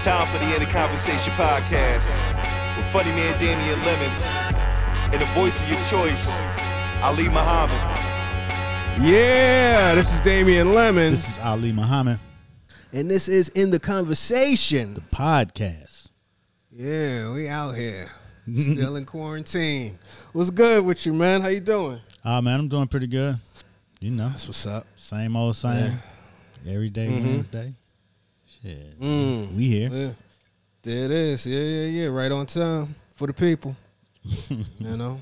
It's time for the End of Conversation podcast with funny man Damian Lemon and the voice of your choice, Ali Muhammad. Yeah, this is Damian Lemon, This is Ali Muhammad and this is in the conversation. The podcast. Yeah, we out here, still in quarantine. What's good with you, man? How you doing? Ah man, I'm doing pretty good. You know, That's what's up. same old same. Every day Wednesday. Shit. Mm. We here. Yeah, there it is. Yeah, yeah, yeah. Right on time for the people. you know,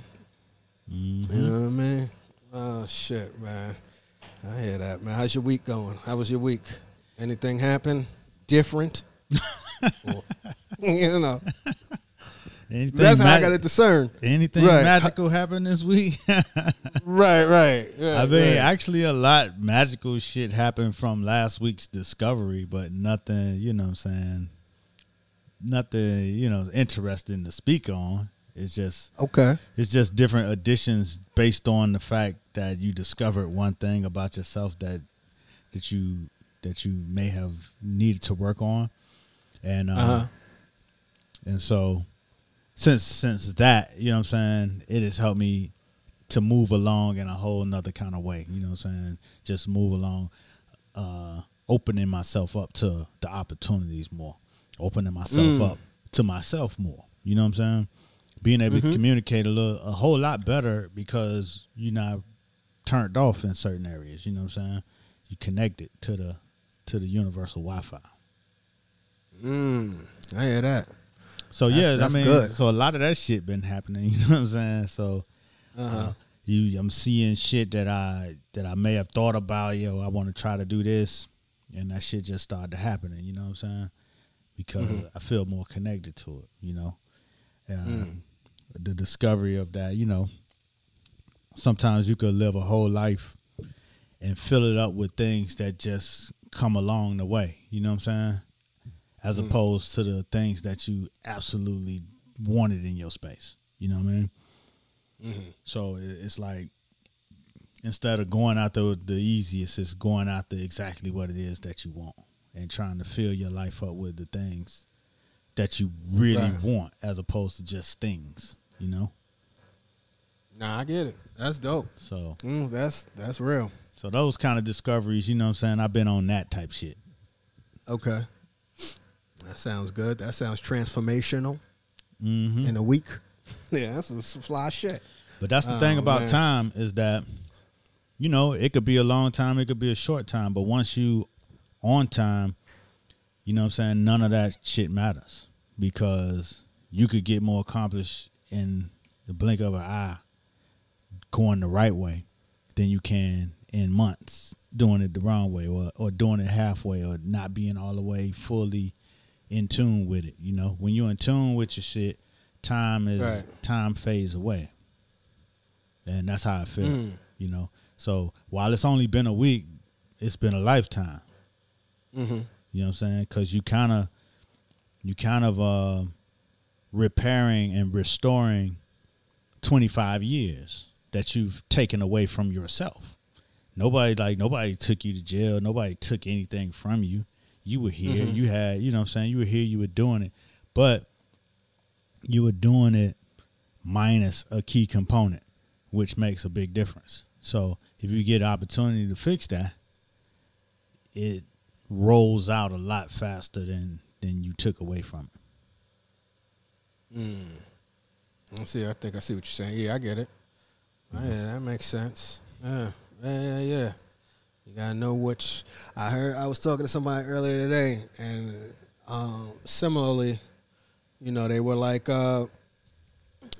you know what I mean? Oh shit, man. I hear that, man. How's your week going? How was your week? Anything happen different? Or- you know, Anything, that's how I got to discern. anything Right. magical happened this week? Right, right. I mean, actually, a lot magical shit happened from last week's discovery, but nothing, you know what I'm saying? Nothing, you know, interesting to speak on. It's just okay. it's just different additions based on the fact that you discovered one thing about yourself that that you that you may have needed to work on and uh, Uh-huh. and so since since that you know what i'm saying it has helped me to move along in a whole nother kind of way you know what i'm saying just move along uh opening myself up to the opportunities more opening myself up to myself more you know what i'm saying being able to communicate a little a whole lot better because you're not turned off in certain areas you know what i'm saying you connected to the to the universal wi-fi. Mm, I hear that. So That's- yeah that's i mean good. so a lot of that shit been happening you know what i'm saying so Uh-huh. uh, you i'm seeing shit that i that i may have thought about yo i want to try to do this and that shit just started happening you know what i'm saying because Mm-hmm. i feel more connected to it you know um, Mm. the discovery of that you know sometimes you could live a whole life and fill it up with things that just come along the way you know what i'm saying as opposed to the things that you absolutely wanted in your space you know what i mean so it's like instead of going after the easiest, it's going out after exactly what it is that you want and trying to fill your life up with the things that you really Right. want as opposed to just things, you know? Nah, I get it. That's dope. So Mm, that's that's real. so those kind of discoveries, you know what I'm saying? I've been on that type shit. Okay. That sounds good. That sounds transformational hmm in a week. Yeah, that's some, some fly shit. But that's the Oh, thing about man. time is that, you know, it could be a long time, it could be a short time, but once you on time, you know what I'm saying, none of that shit matters because you could get more accomplished in the blink of an eye going the right way than you can in months doing it the wrong way or, or doing it halfway or not being all the way fully in tune with it. You know, when you're in tune with your shit, time is Right. time fades away. And that's how I feel. Mm. You know. So while it's only been a week, it's been a lifetime. Mm-hmm. You know what I'm saying? Because you kind of, you kind of uh, repairing and restoring 25 years that you've taken away from yourself. Nobody like nobody took you to jail. Nobody took anything from you. You were here. Mm-hmm. You had, you know what I'm saying? You were here, you were doing it. But you were doing it minus a key component, which makes a big difference. So if you get an opportunity to fix that, it rolls out a lot faster than than you took away from it. Mm. I see. I think I see what you're saying. Yeah, I get it. Oh, yeah, that makes sense. Yeah, yeah, yeah. yeah. You gotta know which. I heard. I was talking to somebody earlier today, and um, similarly, you know, they were like, uh,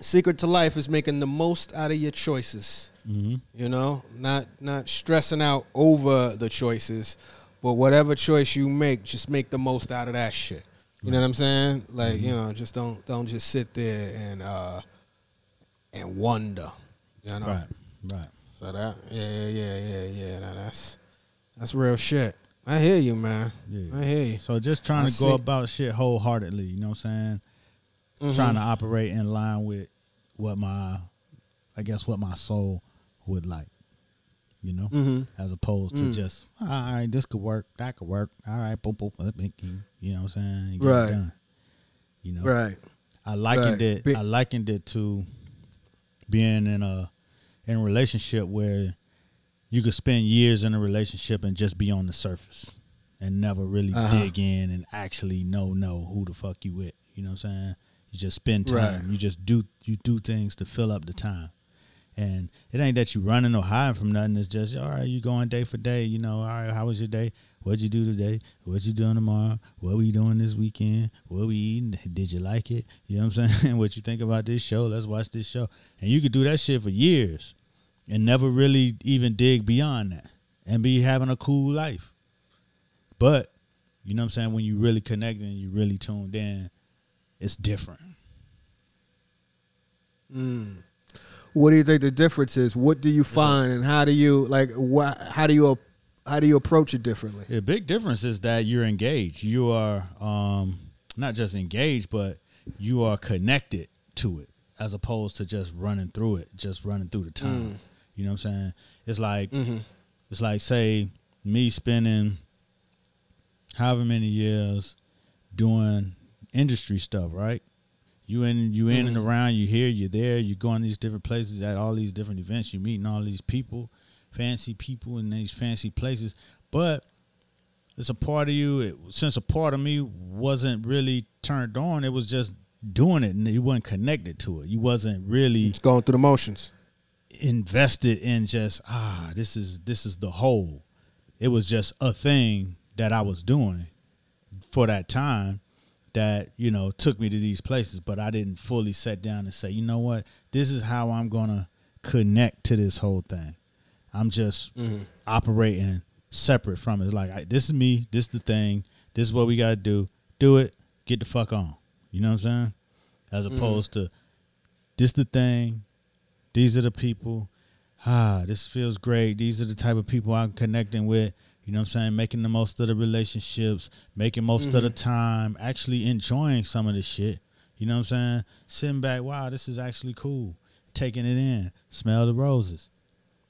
"Secret to life is making the most out of your choices." Mm-hmm. You know, not not stressing out over the choices, but whatever choice you make, just make the most out of that shit. You know what I'm saying? Like, you know, just don't don't just sit there and uh and wonder. You know. Right, right. So that yeah, yeah, yeah, yeah, yeah. Now that's that's real shit. I hear you, man. Yeah. I hear you. So just trying I to go about shit wholeheartedly, you know what I'm saying? Mhm. Trying to operate in line with what my I guess what my soul would like. You know, Mm-hmm. as opposed Mm. to just all right, this could work, that could work. All right, boom, boom, you know what I'm saying? Get it Right. done. You know, Right. I likened Right. it. I likened it to being in a in a relationship where you could spend years in a relationship and just be on the surface and never really Uh-huh. dig in and actually know know who the fuck you with. You know what I'm saying? You just spend time. Right. You just do you do things to fill up the time. And it ain't that you running or hiding from nothing. It's just all right. You going day for day. You know, all right. How was your day? What'd you do today? What you doing tomorrow? What we doing this weekend? What we eating? Did you like it? You know what I'm saying? what you think about this show? Let's watch this show. And you could do that shit for years, and never really even dig beyond that, and be having a cool life. But you know what I'm saying? When you really connect and you really tuned in, it's different. What do you think the difference is? What do you find, and how do you like? What? How do you? How do you approach it differently? The big difference is that you're engaged. You are um, not just engaged, but you are connected to it, as opposed to just running through it, just running through the time. You know what I'm saying? It's like mm-hmm. it's like say me spending however many years doing industry stuff, right? You in you in and mm-hmm. around, you here, you're there, you're going these different places at all these different events, you meeting all these people, fancy people in these fancy places. But it's a part of you. It, since a part of me wasn't really turned on, it was just doing it, and you wasn't connected to it. You wasn't really It's going through the motions. Invested in just ah, this is this is the whole. It was just a thing that I was doing for that time that you know took me to these places, but I didn't fully sit down and say, you know what, this is how I'm gonna connect to this whole thing. I'm just operating separate from it. It's like I, this is me, this is the thing, this is what we gotta do. Do it, get the fuck on. You know what I'm saying? As opposed to this the thing, these are the people. Ah, this feels great. These are the type of people I'm connecting with. You know what I'm saying? Making the most of the relationships, making most of the time, actually enjoying some of the shit. You know what I'm saying? Sitting back, wow, this is actually cool. Taking it in, smell the roses.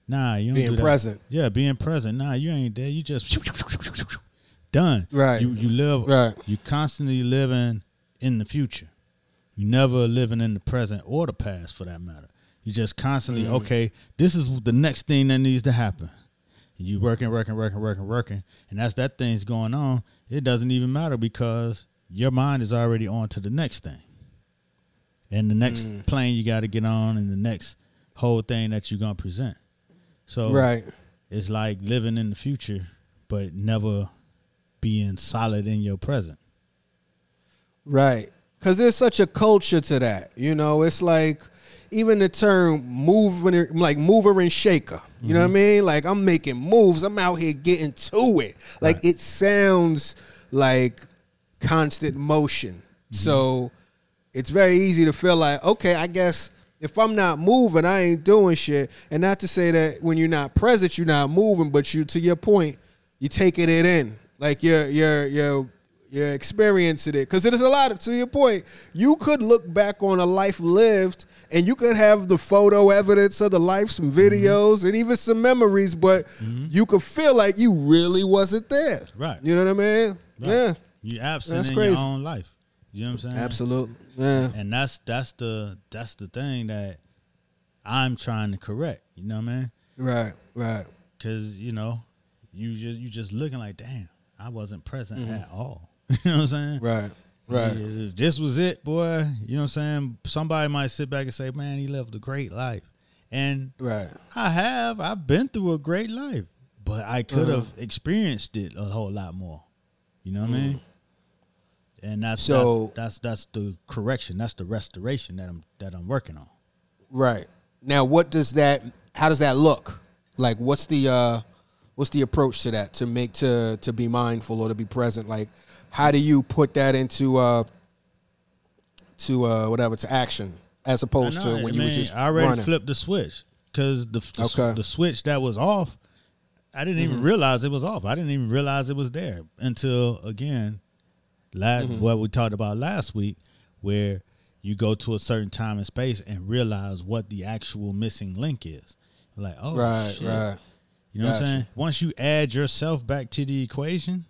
Nah, you Being do that. present. Yeah, being present. Nah, you ain't there. You just done. Right. You you live. Right. You constantly living in the future. You never living in the present or the past for that matter. You just constantly, Mm. okay, this is the next thing that needs to happen. You working, working, working, working, working, and as that thing's going on, it doesn't even matter because your mind is already on to the next thing, and the next Mm. plane you got to get on, and the next whole thing that you're gonna present. So Right. it's like living in the future, but never being solid in your present. Right. Because there's such a culture to that. You know, it's like even the term mover, like mover and shaker. You know what I mean? Like I'm making moves. I'm out here getting to it. Like Right. it sounds like constant motion. Mm-hmm. So it's very easy to feel like, okay, I guess if I'm not moving, I ain't doing shit. And not to say that when you're not present, you're not moving, but you to your point, you're taking it in. Like you're you're you're you're experiencing it. Cause it is a lot of, to your point, you could look back on a life lived and you could have the photo evidence of the life, some videos, and even some memories, but you could feel like you really wasn't there. Right. You know what I mean? Right. Yeah. You absent That's in crazy. your own life. You know what I'm saying? Absolutely. Yeah. And that's that's the that's the thing that I'm trying to correct. You know what I mean? Right. Right. Because you know, you just you just looking like, damn, I wasn't present Mm-hmm. at all. you know what I'm saying? Right. Right. Yeah, If this was it, boy, you know what I'm saying? Somebody might sit back and say, man, he lived a great life. And Right. I have. I've been through a great life, but I could have Uh-huh. experienced it a whole lot more. You know what I mean? And that's Mm. So- that's, that's that's the correction. That's the restoration that I'm that I'm working on. Right. Now what does that how does that look? Like what's the uh what's the approach to that to make to to be mindful or to be present? Like how do you put that into uh to uh whatever to action as opposed to when I you was mean, just I already running? flipped the switch because the the, Okay. the switch that was off, I didn't Mm-hmm. even realize it was off. I didn't even realize it was there until again, last Mm-hmm. what we talked about last week, where you go to a certain time and space and realize what the actual missing link is. Like, oh Right, shit. right. You know what I'm saying? Once you add yourself back to the equation,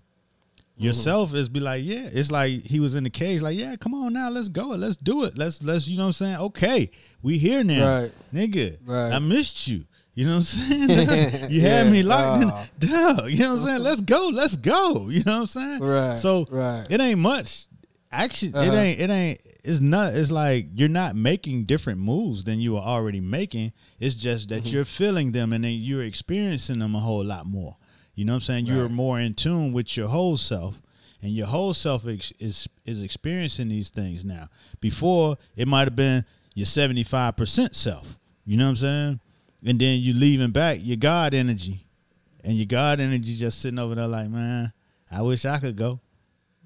Mm-hmm. yourself is be like, yeah, it's like he was in the cage, like, yeah, come on now, let's go, let's do it, let's let's, you know what I'm saying? Okay, we here now, Right. nigga. Right. I missed you. You know what I'm saying? you had me Yeah. locked in. Oh. Duh. You know what I'm saying? Let's go. Let's go. You know what I'm saying? Right, So right. it ain't much. Actually, it Uh-huh. ain't. It ain't. It's not. It's like you're not making different moves than you were already making. It's just Mm-hmm. that you're feeling them and then you're experiencing them a whole lot more. You know what I'm saying? You're more in tune with your whole self, and your whole self ex- is is experiencing these things now. Before it might have been your 75 percent self. You know what I'm saying? And then you leaving back your God energy, and your God energy just sitting over there like, man, I wish I could go.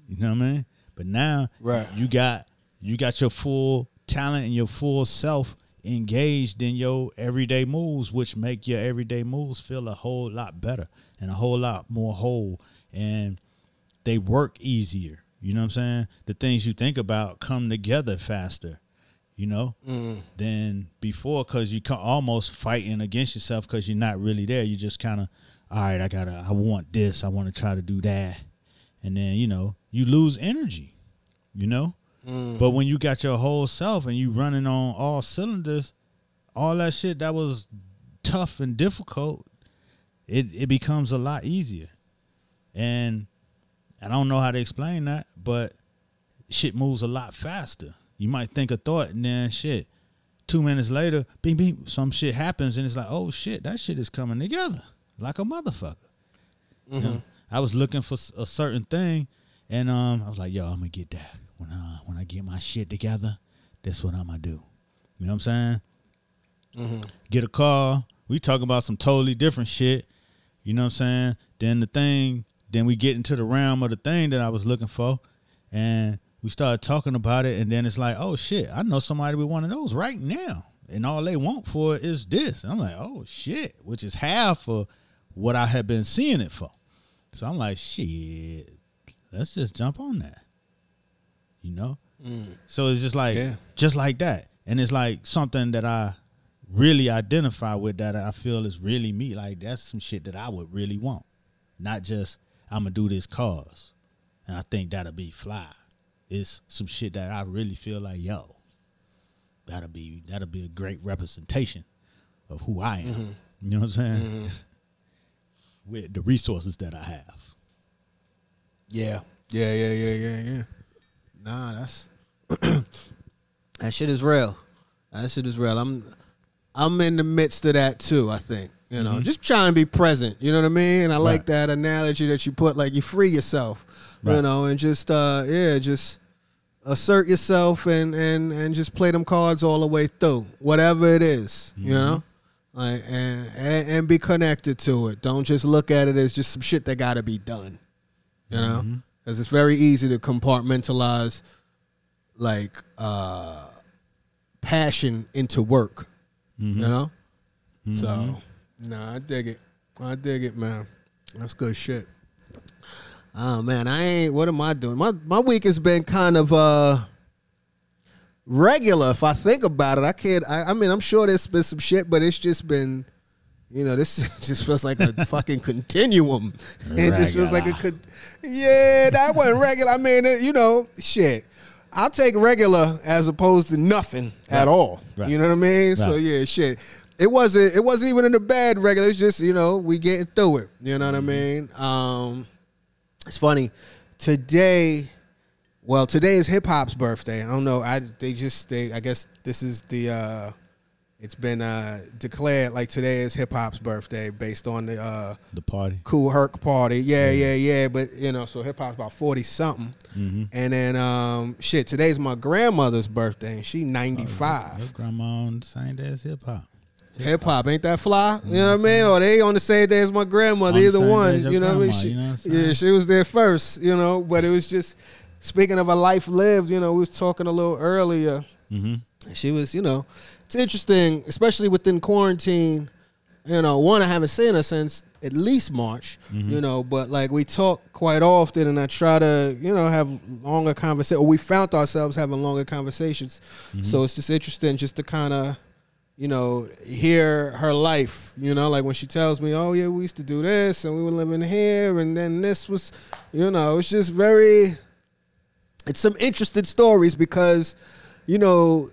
You know what I mean? But now, Right. you got you got your full talent and your full self engaged in your everyday moves, which make your everyday moves feel a whole lot better and a whole lot more whole, and they work easier. You know what I'm saying? The things you think about come together faster. You know, mm. than before because you ca- almost fighting against yourself because you're not really there. You just kind of, all right, I gotta, I want this, I want to try to do that, and then you know you lose energy. You know, mm. but when you got your whole self and you running on all cylinders, all that shit that was tough and difficult, it it becomes a lot easier. And I don't know how to explain that, but shit moves a lot faster. You might think a thought and then shit. Two minutes later, bing bing, some shit happens and it's like, oh shit, that shit is coming together like a motherfucker. You know, I was looking for a certain thing, and um, I was like, yo, I'm gonna get that when uh when I get my shit together. That's what I'm gonna do. You know what I'm saying? Get a car. We talking about some totally different shit. You know what I'm saying? Then the thing, then we get into the realm of the thing that I was looking for, and we started talking about it, and then it's like, oh shit, I know somebody with one of those right now, and all they want for it is this. I'm like, oh shit, which is half of what I had been seeing it for. So I'm like, shit, let's just jump on that. You know? Mm. So it's just like Yeah. just like that. And it's like something that I really identify with that I feel is really me. Like that's some shit that I would really want. Not just I'm gonna do this cause. And I think that'll be fly. It's some shit that I really feel like, yo, that'll be that'll be a great representation of who I am. Mm-hmm. You know what I'm saying? Mm-hmm. With the resources that I have. Yeah. Yeah, yeah, yeah, yeah, yeah. Nah, that's that shit is real. That shit is real. I'm I'm in the midst of that too, I think. You know, just trying to be present. You know what I mean? And I like Mm-hmm. That analogy that you put, like you free yourself. You know, and just uh yeah, just assert yourself and and and just play them cards all the way through. Whatever it is, You Mm-hmm. know? Like and, and and be connected to it. Don't just look at it as just some shit that gotta be done you know Mm-hmm. because it's very easy to compartmentalize like uh passion into work Mm-hmm. you know so nah i dig it i dig it man that's good shit oh man i ain't what am i doing my my week has been kind of uh regular if i think about it i can't i, I mean i'm sure there's been some shit but it's just been you know, this just feels like a fucking continuum. It just feels like a yeah, that wasn't regular. I mean, it, you know, shit. I'll take regular as opposed to nothing at all. Right. You know what I mean? So yeah, shit. It wasn't. It wasn't even in the bad regular. It's just you know we getting through it. You know what I mean? Um, it's funny. Today, well, today is hip hop's birthday. I don't know. I they just they. I guess this is the. uh It's been uh declared like today is hip hop's birthday based on the. uh The party. Kool Herc party. Yeah, yeah, yeah. But you know, so hip hop's about forty something. Mm-hmm. And then um shit, today's my grandmother's birthday and she ninety five. Your grandma on the same day as hip hop. Hip hop, ain't that fly? You know what I mean? Or they on the same day as my grandmother, On either one. You know what I mean? She, you know what I'm yeah, she was there first, you know, but it was just speaking of a life lived, you know, we was talking a little earlier. Mm-hmm. She was, you know, it's interesting, especially within quarantine. You know, one, I haven't seen her since at least March, Mm-hmm. you know, but like we talk quite often and I try to, you know, have longer conversations. We found ourselves having longer conversations. Mm-hmm. So it's just interesting just to kind of, you know, hear her life. You know, like when she tells me, "Oh yeah, we used to do this, and we were living here, and then this was," you know, it's just very. It's some interesting stories because, you know,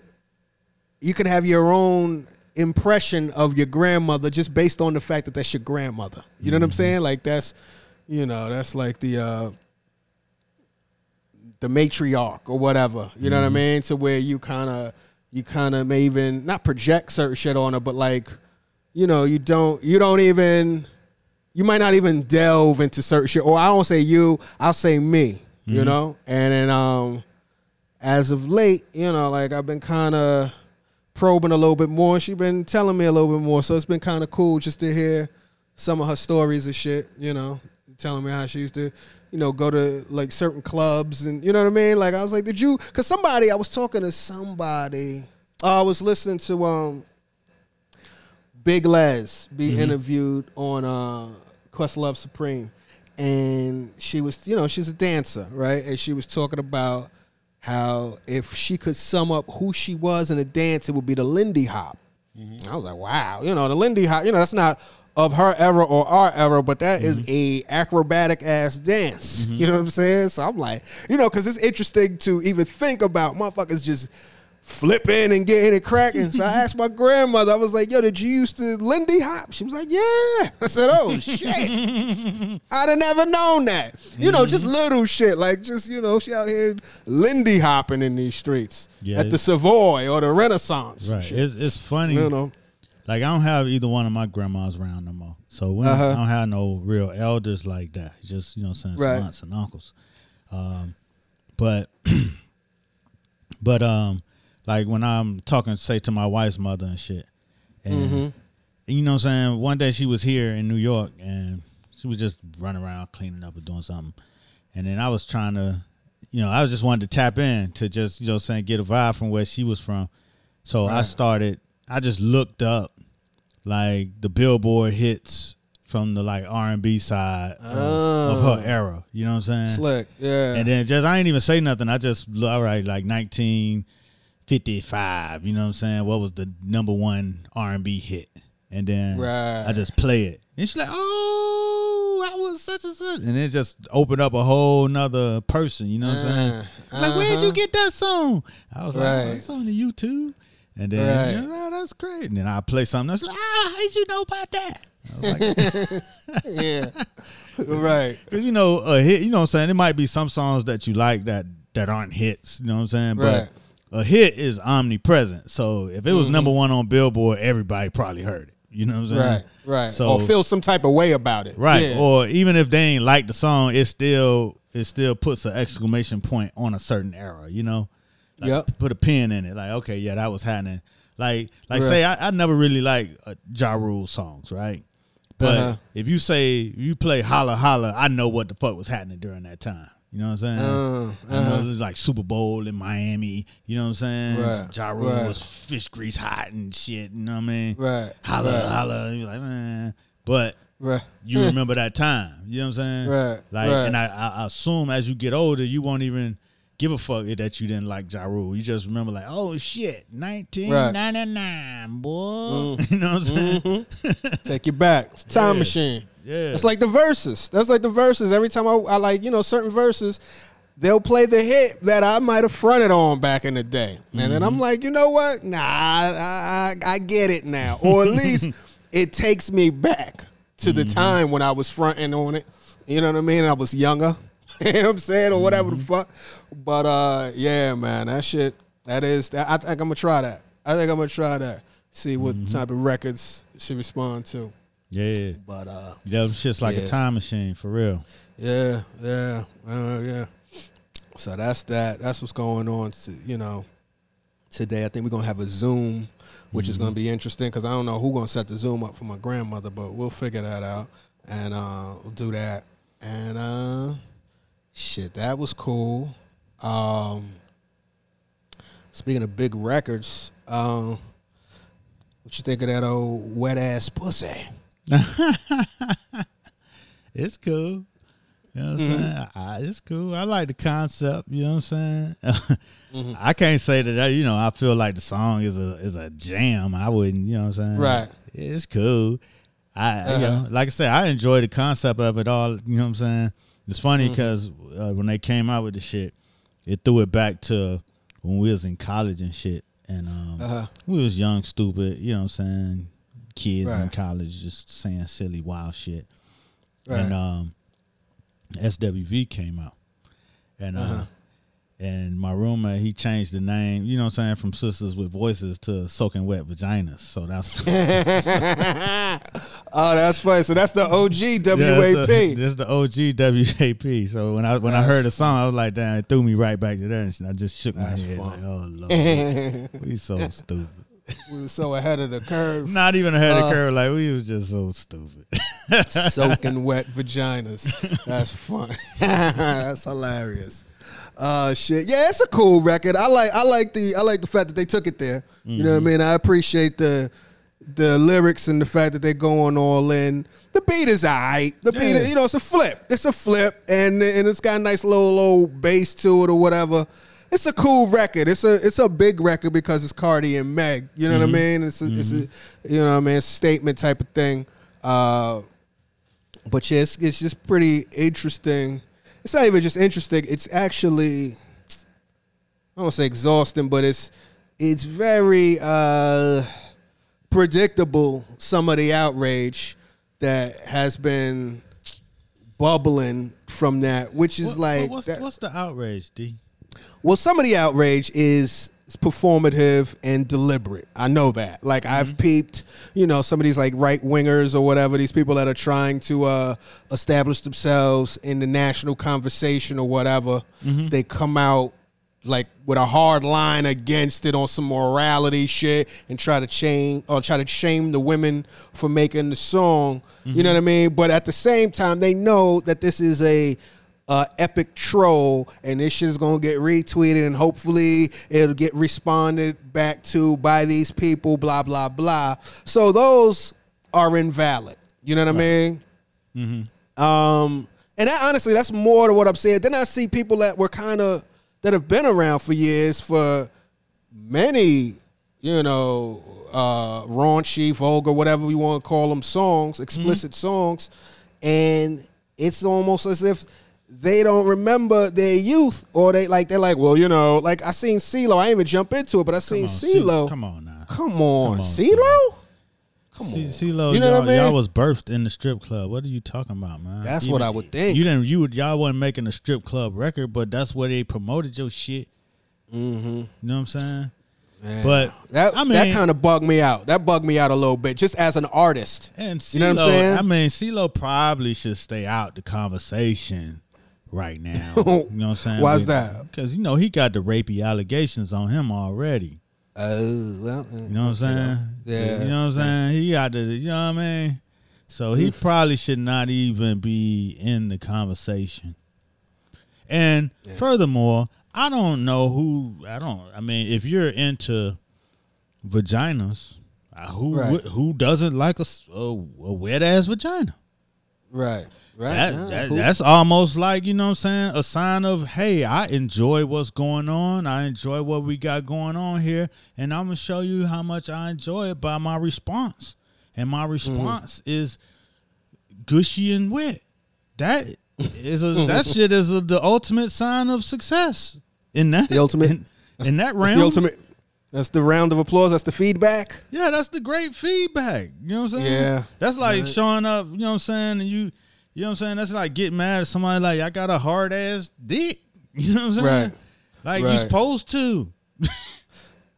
you can have your own impression of your grandmother just based on the fact that that's your grandmother. You know what I'm saying? Like that's, you know, that's like the uh the matriarch or whatever. You know what I mean? To where you kind of you kind of may even not project certain shit on her, but like, you know, you don't you don't even you might not even delve into certain shit. Or I don't say you, I'll say me. You know, and then um, as of late, you know, like I've been kind of probing a little bit more. She's been telling me a little bit more, so it's been kind of cool just to hear some of her stories and shit. You know, telling me how she used to, you know, go to like certain clubs and you know what I mean. Like I was like, did you? Because somebody, I was talking to somebody. Uh, I was listening to um, Big Lez be interviewed on uh, Questlove Supreme, and she was, you know, she's a dancer, right? And she was talking about how if she could sum up who she was in a dance, it would be the Lindy Hop. Mm-hmm. I was like, wow, you know, the Lindy Hop, you know, that's not of her era or our era, but that is mm-hmm. a acrobatic ass dance. Mm-hmm. You know what I'm saying? So I'm like, you know, because it's interesting to even think about motherfuckers just flipping and getting it cracking. So I asked my grandmother, I was like, yo, did you used to Lindy Hop? She was like, yeah. I said, oh shit. I'd have never known that. You know, just little shit. Like just, you know, she out here Lindy hopping in these streets. Yeah, at the Savoy or the Renaissance. Right. It's it's funny. You know. Like I don't have either one of my grandmas around no more. So we don't, Uh-huh. I don't have no real elders like that. Just you know saying Right. aunts and uncles. Um, but but um like when I'm talking say to my wife's mother and shit. And, Mm-hmm. you know what I'm saying? One day she was here in New York and she was just running around cleaning up or doing something. And then I was trying to you know, I was just wanted to tap in to just, you know what I'm saying, get a vibe from where she was from. So I started I just looked up like the Billboard hits from the like R and B side of, of her era. You know what I'm saying? Slick. Yeah. And then just I ain't even say nothing. I just all right, like 1955. You know what I'm saying? What was the number one R and B hit? And then Right. I just play it, and she's like, "Oh, that was such and such," and it just opened up a whole nother person. You know what I'm saying? Uh, Like, where'd you uh-huh. get that song? I was like, Right. oh, it's on the YouTube. And then, Right. you know, oh, that's great. And then I play something. I was like, ah, how did you know about that? I was like, yeah. right. Because you know, a hit. You know, what I'm saying it might be some songs that you like that that aren't hits. You know what I'm saying? Right. But a hit is omnipresent. So if it was number one on Billboard, everybody probably heard it. You know what I'm saying? Right. Right. So or feel some type of way about it. right. Yeah. Or even if they ain't like the song, it still it still puts an exclamation point on a certain era. You know? Like, Yep. Put a pin in it. Like okay, yeah, that was happening. Like like Right. say I, I never really like uh, Ja Rule songs, right? But Uh-huh. if you say you play holla holla, I know what the fuck was happening during that time. You know what I'm saying? Uh, I know uh. it was like Super Bowl in Miami. You know what I'm saying? Right, Ja Rule right. was fish grease hot and shit. You know what I mean? Right, Holla right. holla. You're like man, but right. you remember that time. You know what I'm saying? Right, Like, right. and I, I assume as you get older, you won't even give a fuck that you didn't like Ja Rule. You just remember like, oh shit, 1999, boy. Mm. You know what I'm saying? Mm-hmm. Take you back. It's time Yeah. machine. Yeah. It's like the verses. That's like the verses. Every time I, I like, you know, certain verses, they'll play the hit that I might have fronted on back in the day. And then I'm Mm-hmm. like, you know what? Nah, I, I, I get it now. Or at least it takes me back to the Mm-hmm. time when I was fronting on it. You know what I mean? I was younger. you know what I'm saying? Or whatever Mm-hmm. the fuck. But uh yeah, man, that shit, that is that I think I'm gonna try that. I think I'm gonna try that. See what Mm-hmm. type of records she respond to. Yeah. But uh Yeah, it's just like Yeah. a time machine for real. yeah, yeah, uh, yeah. So that's that. That's what's going on. To, you know, today I think we're gonna have a Zoom, which is gonna be interesting because I don't know who's gonna set the Zoom up for my grandmother, but we'll figure that out and uh, we'll do that. And uh, shit, that was cool. Um, speaking of big records, um, what you think of that old wet ass pussy? It's cool. You know what I'm Mm-hmm. saying? I, it's cool. I like the concept. You know what I'm saying? Mm-hmm. I can't say that. You know, I feel like the song is a is a jam. I wouldn't. You know what I'm saying? Right. It's cool. I, Uh-huh. know, like I said, I enjoy the concept of it all. You know what I'm saying? It's funny Mm-hmm. because uh, when they came out with the shit, it threw it back to when we was in college and shit, and um, Uh-huh. we was young, stupid. You know what I'm saying? Kids in college just saying silly, wild shit. Right. And um, SWV came out, and uh, Uh-huh. and my roommate he changed the name. You know what I'm saying? From Sisters with Voices to Soaking Wet Vaginas. So that's oh, that's funny. So that's the OG Yeah, WAP. that's the, that's the OG WAP. So when I when I heard the song, I was like, damn, it threw me right back to that, and I just shook my head like, oh lord, we so stupid. We were so ahead of the curve. Not even ahead Uh, of the curve, like we was just so stupid. soaking wet vaginas. That's fun. That's hilarious. Uh shit. Yeah, it's a cool record. I like I like the I like the fact that they took it there. You know what I mean? I appreciate the the lyrics and the fact that they're going all in. The beat is alright. The beat, Yeah. is, you know, it's a flip. It's a flip, and and it's got a nice little low bass to it or whatever. It's a cool record. It's a it's a big record because it's Cardi and Meg. You know what I mean? It's a, it's a you know what I mean? It's a statement type of thing. Uh, but yeah, it's, it's just pretty interesting. It's not even just interesting. It's actually I don't want to say exhausting, but it's it's very uh, predictable. Some of the outrage that has been bubbling from that, which is What- like what's that- what's the outrage, D? Well, some of the outrage is performative and deliberate. I know that. Like I've mm-hmm. peeped, you know, some of these like right wingers or whatever, these people that are trying to uh, establish themselves in the national conversation or whatever. Mm-hmm. They come out like with a hard line against it on some morality shit and try to shame or try to shame the women for making the song. You know mm-hmm. what I mean? But at the same time, they know that this is a uh, epic troll, and this shit is gonna get retweeted, and hopefully it'll get responded back to by these people. Blah blah blah. So those are invalid. You know what I mean? Um, and that, honestly, that's more to what I'm saying. Then I see people that were kind of that have been around for years for many, you know, uh, raunchy, vulgar, whatever we want to call them, songs, explicit songs, and it's almost as if they don't remember their youth, or they like they're like, well, you know, like I seen CeeLo. I didn't even jump into it, but I seen on, CeeLo. Come on now. Come on, Come on, CeeLo. Come on. CeeLo, You know y'all, what I mean? y'all was birthed in the strip club. What are you talking about, man? That's You what didn't- I would think. You didn't. You would. Y'all wasn't making a strip club record, but that's where they promoted your shit. Mm-hmm. You know what I'm saying? But That I mean, that kind of bugged me out. That bugged me out a little bit, just as an artist. and CeeLo, you know what I'm saying? I mean, CeeLo probably should stay out the conversation right now. you know what I'm saying? Why's that? Because you know he got the rapey allegations on him already. Oh well, You know what I'm saying? Yeah. You know what I'm saying? He got the, you know what I mean? So he probably should not even be in the conversation. And furthermore, I don't know who, I don't, I mean, if you're into vaginas, uh, who Right. who doesn't like a a wet ass vagina? right, right. That, yeah, that- cool. that's almost like you know what I'm saying a sign of hey I enjoy what's going on I enjoy what we got going on here and I'm gonna show you how much I enjoy it by my response and my Mm-hmm. response is gushy and wet that is a that shit is a, the ultimate sign of success in that the ultimate- in, in that realm the ultimate. That's the round of applause. That's the feedback. yeah, that's the great feedback. You know what I'm saying? Yeah. That's like showing up, you know what I'm saying? And you you know what I'm saying? That's like getting mad at somebody like I got a hard ass dick. You know what I'm saying? Right. Like Right. you supposed to.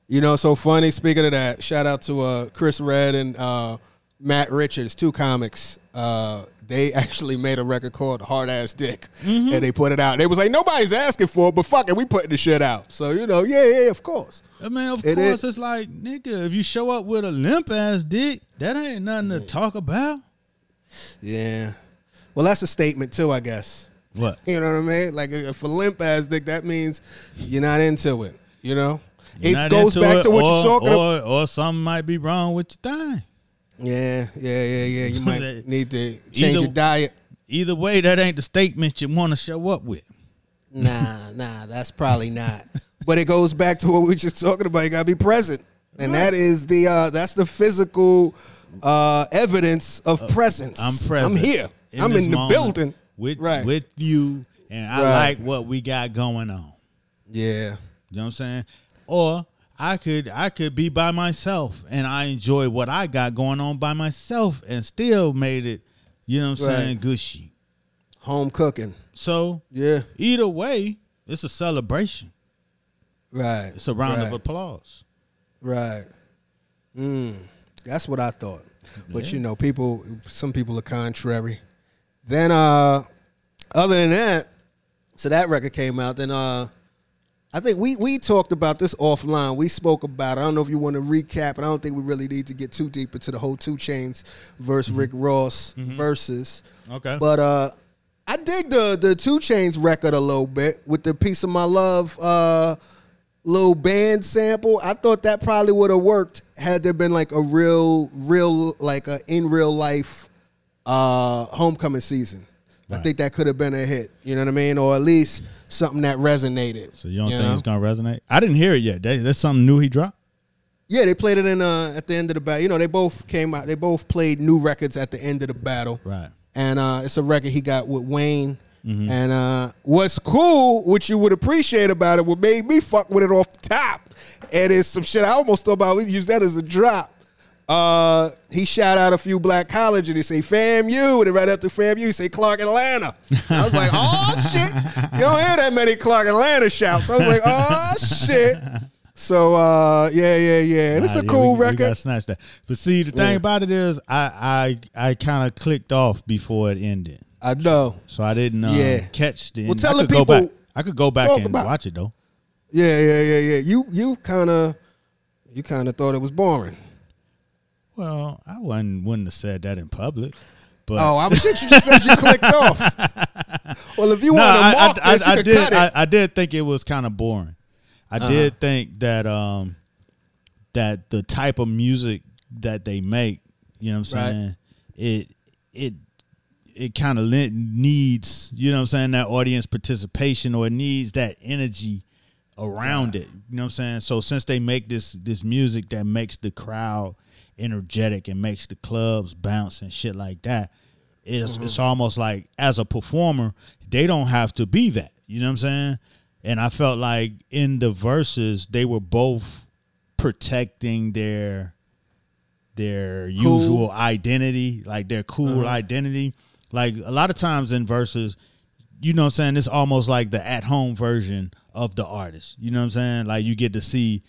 You know, so funny. Speaking of that, shout out to uh, Chris Redd and uh, Matt Richards, two comics. Uh, they actually made a record called Hard Ass Dick, Mm-hmm. and they put it out. They was like, nobody's asking for it, but fuck it, we putting the shit out. So you know, yeah, yeah, of course. I mean, of It course, is- it's like, nigga, if you show up with a limp ass dick, that ain't nothing to talk about. Yeah. Well, that's a statement too, I guess. What? You know what I mean? Like if a limp ass dick, that means you're not into it. You know, You're it goes back it, to what or, you're talking or, about. Or something might be wrong with your thing. Yeah, yeah, yeah, yeah. You might need to change Either- your diet. either way, that ain't the statement you want to show up with. Nah, nah, that's probably not. But it goes back to what we were just talking about. You gotta be present, and that is the uh, that's the physical uh, evidence of presence. I'm present. I'm here. In I'm in the building. with Right. with you, and I Right. like what we got going on. Yeah. You know what I'm saying? Or I could I could be by myself and I enjoy what I got going on by myself and still made it, you know what I'm Right. saying, gushy. Home cooking. So Yeah. either way, it's a celebration. Right. It's a round right. of applause. Right. Mm, that's what I thought. But you know, people some people are contrary. Then uh other than that, so that record came out, then uh I think we we talked about this offline. We spoke about it. I don't know if you want to recap, but I don't think we really need to get too deep into the whole 2 Chainz versus Rick Ross versus. Okay. But uh I dig the the 2 Chainz record a little bit with the piece of my love uh little band sample. I thought that probably would have worked had there been like a real, real, like a in real life uh homecoming season. I think that could have been a hit. You know what I mean? Or at least something that resonated. so you don't think know? it's gonna resonate? I didn't hear it yet. That, that's something new he dropped? Yeah, they played it in uh at the end of the battle. You know, they both came out. They both played new records at the end of the battle. Right. and uh, it's a record he got with Wayne. And uh, what's cool, which you would appreciate about it, what made me fuck with it off the top, and it's some shit I almost thought about we use that as a drop. Uh, he shout out a few black colleges. and he say FAMU, and then right after FAMU, he say Clark Atlanta. I was like, oh shit, you don't hear that many Clark Atlanta shouts. I was like, oh shit. So uh, yeah, yeah, yeah, and it's Nah, a yeah, cool we, We record. gotta snatch that. But see, the thing Yeah. about it is, I I I kind of clicked off before it ended, I know. so I didn't uh, Yeah. catch the. Well, tell I the could go back. people- I could go back and about- watch it though. Yeah, yeah, yeah, yeah. You you kind of you kind of thought it was boring. Well, I wouldn't wouldn't have said that in public, but Oh, I'm shit. You just said you clicked off. Well, if you no, want to I, mark I, this, I, I did. Uh-huh. I, I did think it was kind of boring. I did think that um that the type of music that they make, you know what I'm Right. saying, it it it kind of needs, you know what I'm saying, that audience participation or it needs that energy around it. You know what I'm saying? So since they make this this music that makes the crowd energetic and makes the clubs bounce and shit like that, it's Mm-hmm. it's almost like as a performer, they don't have to be that. You know what I'm saying? And I felt like in the verses, they were both protecting their their Cool. usual identity, like their cool Uh-huh. identity. Like a lot of times in verses, you know what I'm saying? It's almost like the at home version of the artist. You know what I'm saying? Like you get to see,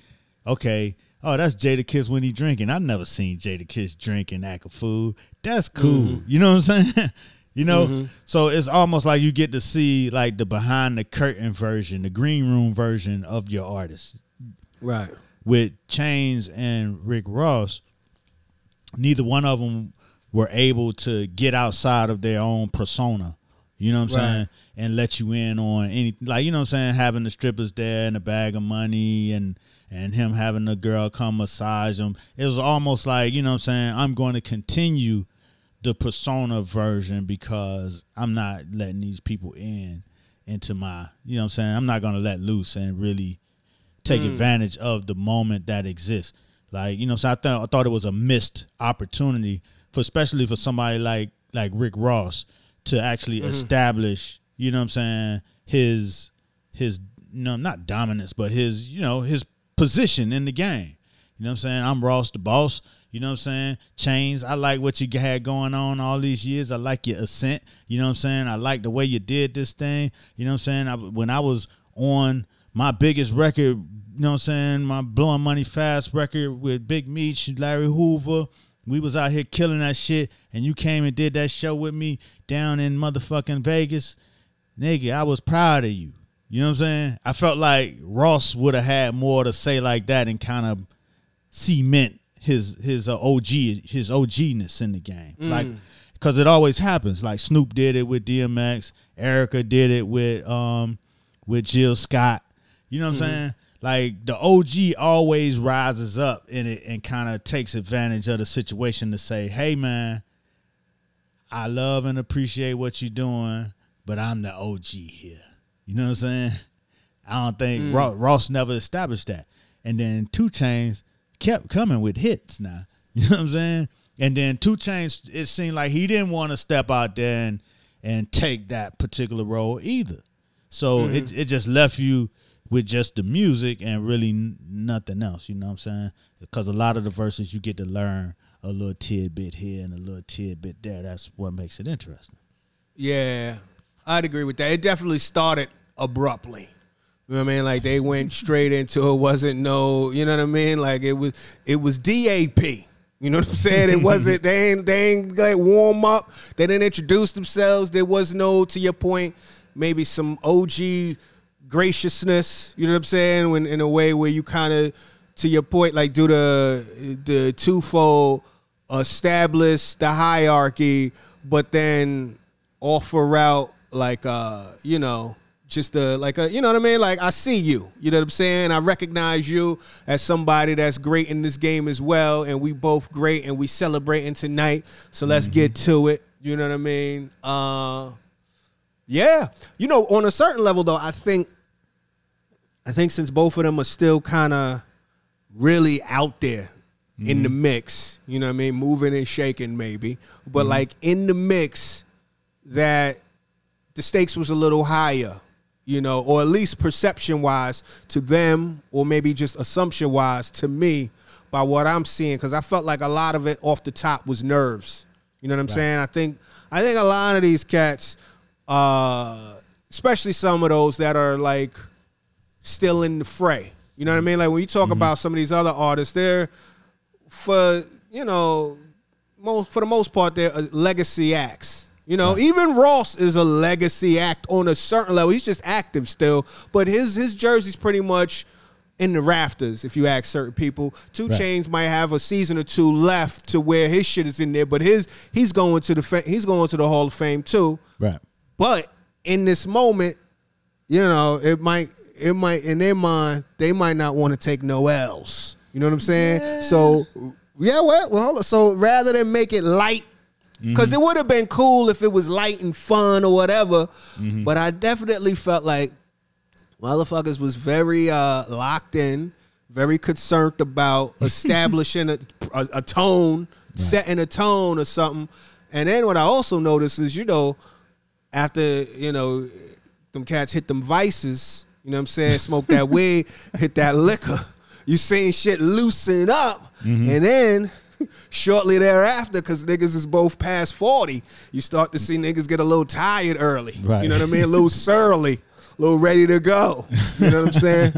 okay, oh, that's Jadakiss when he drinking. I've never seen Jadakiss drinking act a fool. That's cool. Mm-hmm. You know what I'm saying? you know? Mm-hmm. So it's almost like you get to see like the behind the curtain version, the green room version of your artist right. with Chainz and Rick Ross, neither one of them were able to get outside of their own persona. You know what I'm Right. saying? And let you in on any like you know what I'm saying, having the strippers there and a bag of money and and him having the girl come massage him. It was almost like, you know what I'm saying, I'm going to continue the persona version because I'm not letting these people in into my, you know what I'm saying? I'm not going to let loose and really take Mm. advantage of the moment that exists. Like, you know, so I thought I thought it was a missed opportunity for especially for somebody like like Rick Ross to actually Mm-hmm. establish, you know what I'm saying, his his no not dominance, but his, you know, his position in the game. You know what I'm saying? I'm Ross the boss. You know what I'm saying? Chainz, I like what you had going on all these years. I like your ascent. You know what I'm saying? I like the way you did this thing. You know what I'm saying? I, when I was on my biggest record, you know what I'm saying? My Blowing Money Fast record with Big Meech, Larry Hoover. We was out here killing that shit, and you came and did that show with me down in motherfucking Vegas. Nigga, I was proud of you. You know what I'm saying? I felt like Ross would have had more to say like that and kind of cement his his uh, OG his OGness in the game. Like cuz it always happens. Like Snoop did it with DMX, Erykah did it with um with Jill Scott. You know what I'm saying? Like the OG always rises up in it and kind of takes advantage of the situation to say, "Hey man, I love and appreciate what you're doing, but I'm the OG here. You know what I'm saying? I don't think mm. Ross, Ross never established that. And then 2 Chainz kept coming with hits now. You know what I'm saying? And then 2 Chainz, it seemed like he didn't want to step out there and, and take that particular role either. So mm-hmm. it it just left you with just the music and really n- nothing else. You know what I'm saying? Because a lot of the verses you get to learn a little tidbit here and a little tidbit there. That's what makes it interesting. Yeah, I'd agree with that. It definitely started abruptly. You know what I mean? Like they went straight into it. Wasn't no, you know what I mean? Like it was, it was DAP. You know what I'm saying? It wasn't. They ain't. They ain't like warm up. They didn't introduce themselves. There was no, to your point, maybe some OG graciousness. You know what I'm saying? When in a way where you kind of, to your point, like do the the twofold establish the hierarchy, but then offer out like uh you know just a like a you know what I mean? Like I see you. You know what I'm saying? I recognize you as somebody that's great in this game as well and we both great and we celebrating tonight. So let's get to it. You know what I mean? Uh yeah. You know on a certain level though I think I think since both of them are still kind of really out there in the mix, you know what I mean, moving and shaking maybe, but like in the mix that the stakes was a little higher, you know, or at least perception wise to them, or maybe just assumption wise to me by what I'm seeing, because I felt like a lot of it off the top was nerves. You know what I'm saying? I think I think a lot of these cats, uh, especially some of those that are like still in the fray. You know what I mean? Like when you talk about some of these other artists, they're for you know most for the most part they're uh, legacy acts. You know, even Ross is a legacy act on a certain level. He's just active still, but his his jersey's pretty much in the rafters. If you ask certain people, Two Right. Chainz might have a season or two left to where his shit is in there, but his he's going to the fa- he's going to the Hall of Fame too. Right. But in this moment, you know, it might it might in their mind they might not want to take no L's. You know what I'm saying? So yeah, well, well, so rather than make it light, because it would have been cool if it was light and fun or whatever. But I definitely felt like motherfuckers was very uh, locked in, very concerned about establishing a, a, a tone, setting a tone or something. And then what I also noticed is, you know, after you know, them cats hit them vices. You know what I'm saying? Smoke that weed, hit that liquor. You seeing shit loosen up, Mm-hmm. and then shortly thereafter, because niggas is both past forty, you start to see niggas get a little tired early. Right. You know what I mean? A little surly, a little ready to go. You know what I'm saying?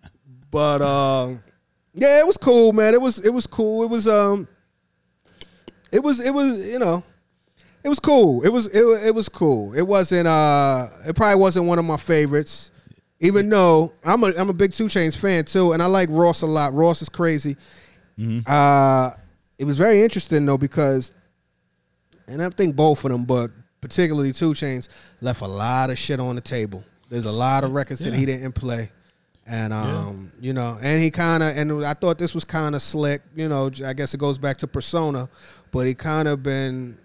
but um, yeah, it was cool, man. It was it was cool. It was um, it was it was you know. It was cool. It was it, it was cool. It wasn't uh it probably wasn't one of my favorites. Even though I'm a I'm a big Two Chainz fan too, and I like Ross a lot. Ross is crazy. Uh it was very interesting though because and I think both of them, but particularly Two Chainz, left a lot of shit on the table. There's a lot of records that he didn't play. And um, you know, and he kind of, and I thought this was kind of slick. You know, I guess it goes back to persona, but he kind of been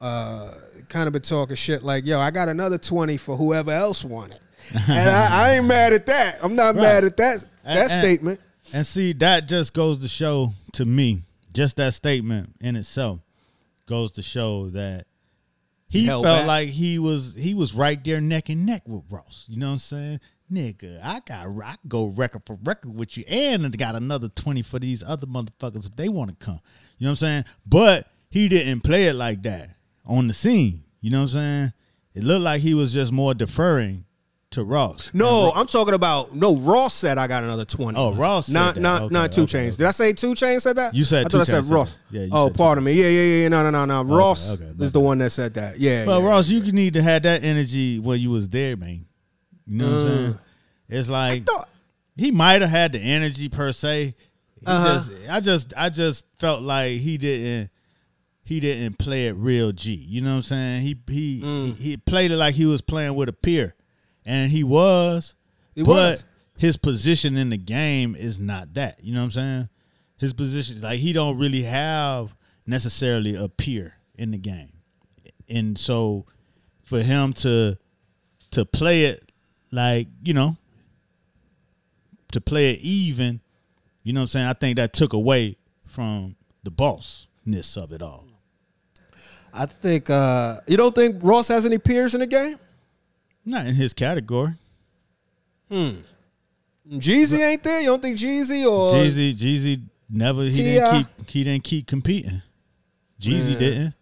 uh, kind of been talking shit like, "Yo, I got another twenty for whoever else wanted," and I, I ain't mad at that. I'm not Right. mad at that that and- statement. And see, that just goes to show to me, just that statement in itself goes to show that he Held felt back. like he was he was right there neck and neck with Ross. You know what I'm saying? Nigga, I got I can go record for record with you, and I got another twenty for these other motherfuckers if they want to come. You know what I'm saying? But he didn't play it like that on the scene. You know what I'm saying? It looked like he was just more deferring to Ross. No, I'm talking about no. Ross said I got another twenty. Oh, Ross said not that. not Okay, not Two okay, Chainz. okay. Did I say Two Chains said that? You said I Two I Chainz said said Ross. that. Yeah, you oh, said Two pardon me. Yeah, yeah, yeah. No, no, no, no. Ross okay, my is the one that said that. Yeah. Well, yeah. Ross, you need to have that energy when you was there, man. You know what I'm Uh. saying? It's like thought- he might have had the energy per se. He Uh-huh. just, I just, I just felt like he didn't, he didn't play it real G. You know what I'm saying? He he Mm. he, he played it like he was playing with a peer, and he was. He but was. his position in the game is not that. You know what I'm saying? His position, like he don't really have necessarily a peer in the game and so for him to to play it like you know to play it even, you know what I'm saying? I think that took away from the bossness of it all. I think uh, you don't think Ross has any peers in the game. Not in his category. Hmm. Jeezy ain't there. You don't think Jeezy or Jeezy, Jeezy never he didn't keep he didn't keep competing. Jeezy Yeah. didn't.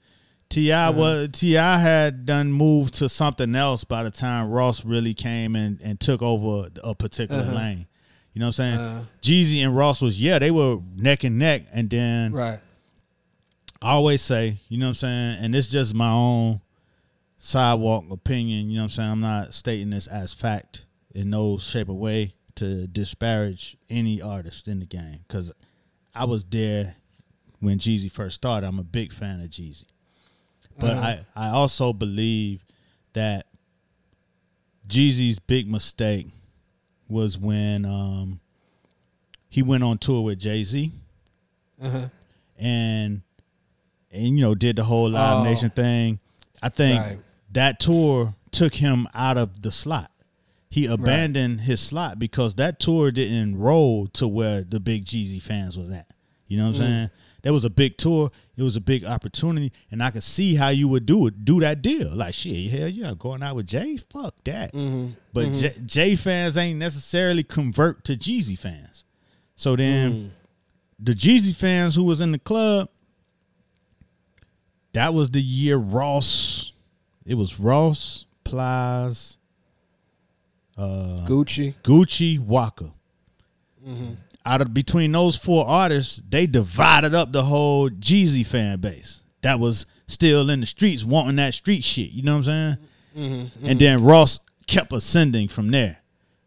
T.I. was T.I. had done moved to something else by the time Ross really came and, and took over a particular lane. You know what I'm saying? Uh-huh. Jeezy and Ross was yeah they were neck and neck, and then right? I always say, you know what I'm saying, and it's just my own sidewalk opinion, you know what I'm saying? I'm not stating this as fact in no shape or way to disparage any artist in the game cuz I was there when Jeezy first started. I'm a big fan of Jeezy. But I I also believe that Jeezy's big mistake was when um he went on tour with Jay-Z Uh-huh. and and you know did the whole Live Oh. Nation thing. I think Right. That tour took him out of the slot. He abandoned his slot because that tour didn't roll to where the big Jeezy fans was at. You know what Mm. I'm saying? That was a big tour. It was a big opportunity, and I could see how you would do it, do that deal. Like shit, hell yeah, going out with Jay, fuck that. Mm-hmm. But J, Jay fans ain't necessarily convert to Jeezy fans. So then Mm. the Jeezy fans who was in the club, that was the year Ross. It was Ross, Plies, uh, Gucci. Gucci, Waka. Mm-hmm. Out of between those four artists, they divided up the whole Jeezy fan base. That was still in the streets wanting that street shit. You know what I'm saying? Mm-hmm. And then Ross kept ascending from there.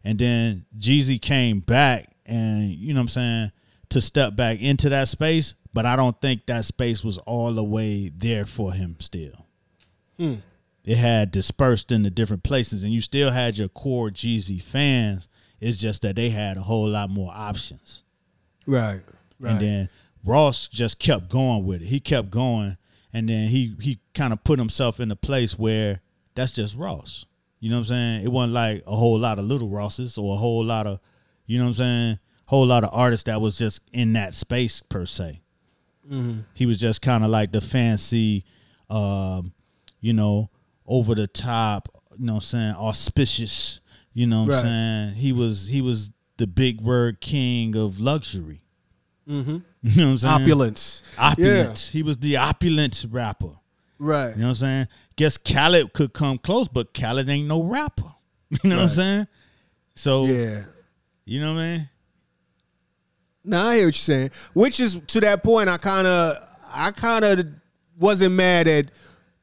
And then Jeezy came back and you know what I'm saying to step back into that space, but I don't think that space was all the way there for him still. Hmm. It had dispersed into different places and you still had your core Jeezy fans. It's just that they had a whole lot more options. Right. Right. And then Ross just kept going with it. He kept going, and then he he kind of put himself in a place where that's just Ross. You know what I'm saying? It wasn't like a whole lot of little Rosses or a whole lot of, you know what I'm saying? Whole lot of artists that was just in that space per se. He was just kind of like the fancy, um, you know, over the top. You know what I'm saying? Auspicious. You know what Right. I'm saying? He was he was the big word king of luxury. Mm-hmm. You know what I'm saying? Opulence. Opulent. He was the opulent rapper. Right. You know what I'm saying? Guess Khaled could come close, but Khaled ain't no rapper. You know what I'm saying? So Yeah. you know what I mean? No, I hear what you're saying. Which is to that point, I kind of, I kind of wasn't mad at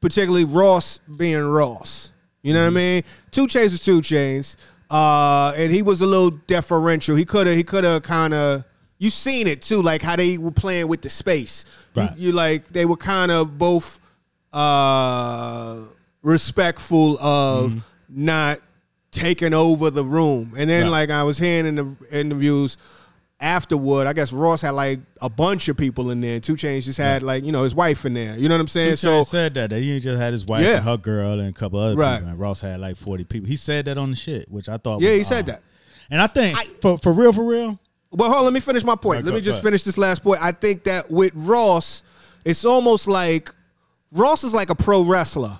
particularly Ross being Ross. You know what I mean? Two Chainz is two Chainz, uh, and he was a little deferential. He could have, he could have kind of. You seen it too, like how they were playing with the space. You- Right. You, like they were kind of both uh, respectful of not taking over the room. And then Right. like I was hearing in the interviews afterward, I guess Ross had like a bunch of people in there. Two Chainz just had like, you know, his wife in there. You know what I'm saying? Two so Chainz said that that he just had his wife Yeah. and her girl and a couple other Right. people. And Ross had like forty people. He said that on the shit, which I thought. Yeah, was he said odd. that. And I think for for real, for real, But hold on, let me finish my point. Right, let go- me just go ahead. finish this last point. I think that with Ross, it's almost like Ross is like a pro wrestler.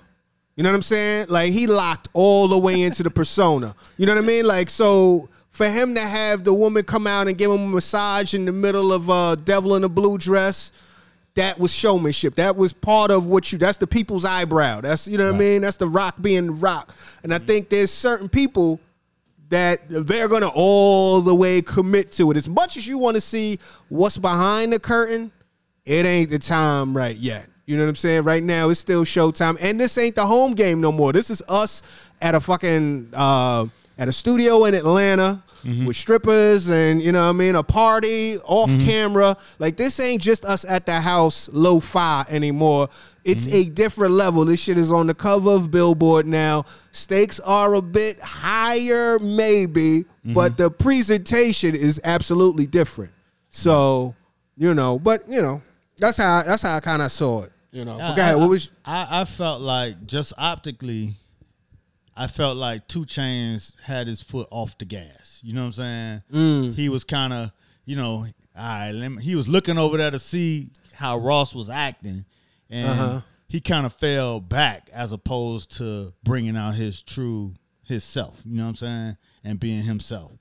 You know what I'm saying? Like he locked all the way into the persona. You know what I mean? Like so for him to have the woman come out and give him a massage in the middle of uh Devil in a New Dress, that was showmanship. That was part of what you that's the people's eyebrow. That's you know what I mean? That's the rock being the rock. And I think there's certain people that they're gonna all the way commit to it. As much as you want to see what's behind the curtain, it ain't the time right yet. You know what I'm saying? Right now, it's still showtime, and this ain't the home game no more. This is us at a fucking uh, at a studio in Atlanta mm-hmm. with strippers and you know what I mean, a party off mm-hmm. camera. Like this ain't just us at the house lo-fi anymore. It's mm-hmm. a different level. This shit is on the cover of Billboard now. Stakes are a bit higher, maybe, but the presentation is absolutely different. So, you know, but you know, that's how that's how I kind of saw it. You know. I- But go ahead. I- What was? I, I felt like just optically, I felt like Two Chainz had his foot off the gas. You know what I'm saying? Mm. He was kind of, you know, all right, let me, he was looking over there to see how Ross was acting, and Uh-huh. he kind of fell back as opposed to bringing out his true his self. You know what I'm saying? And being himself.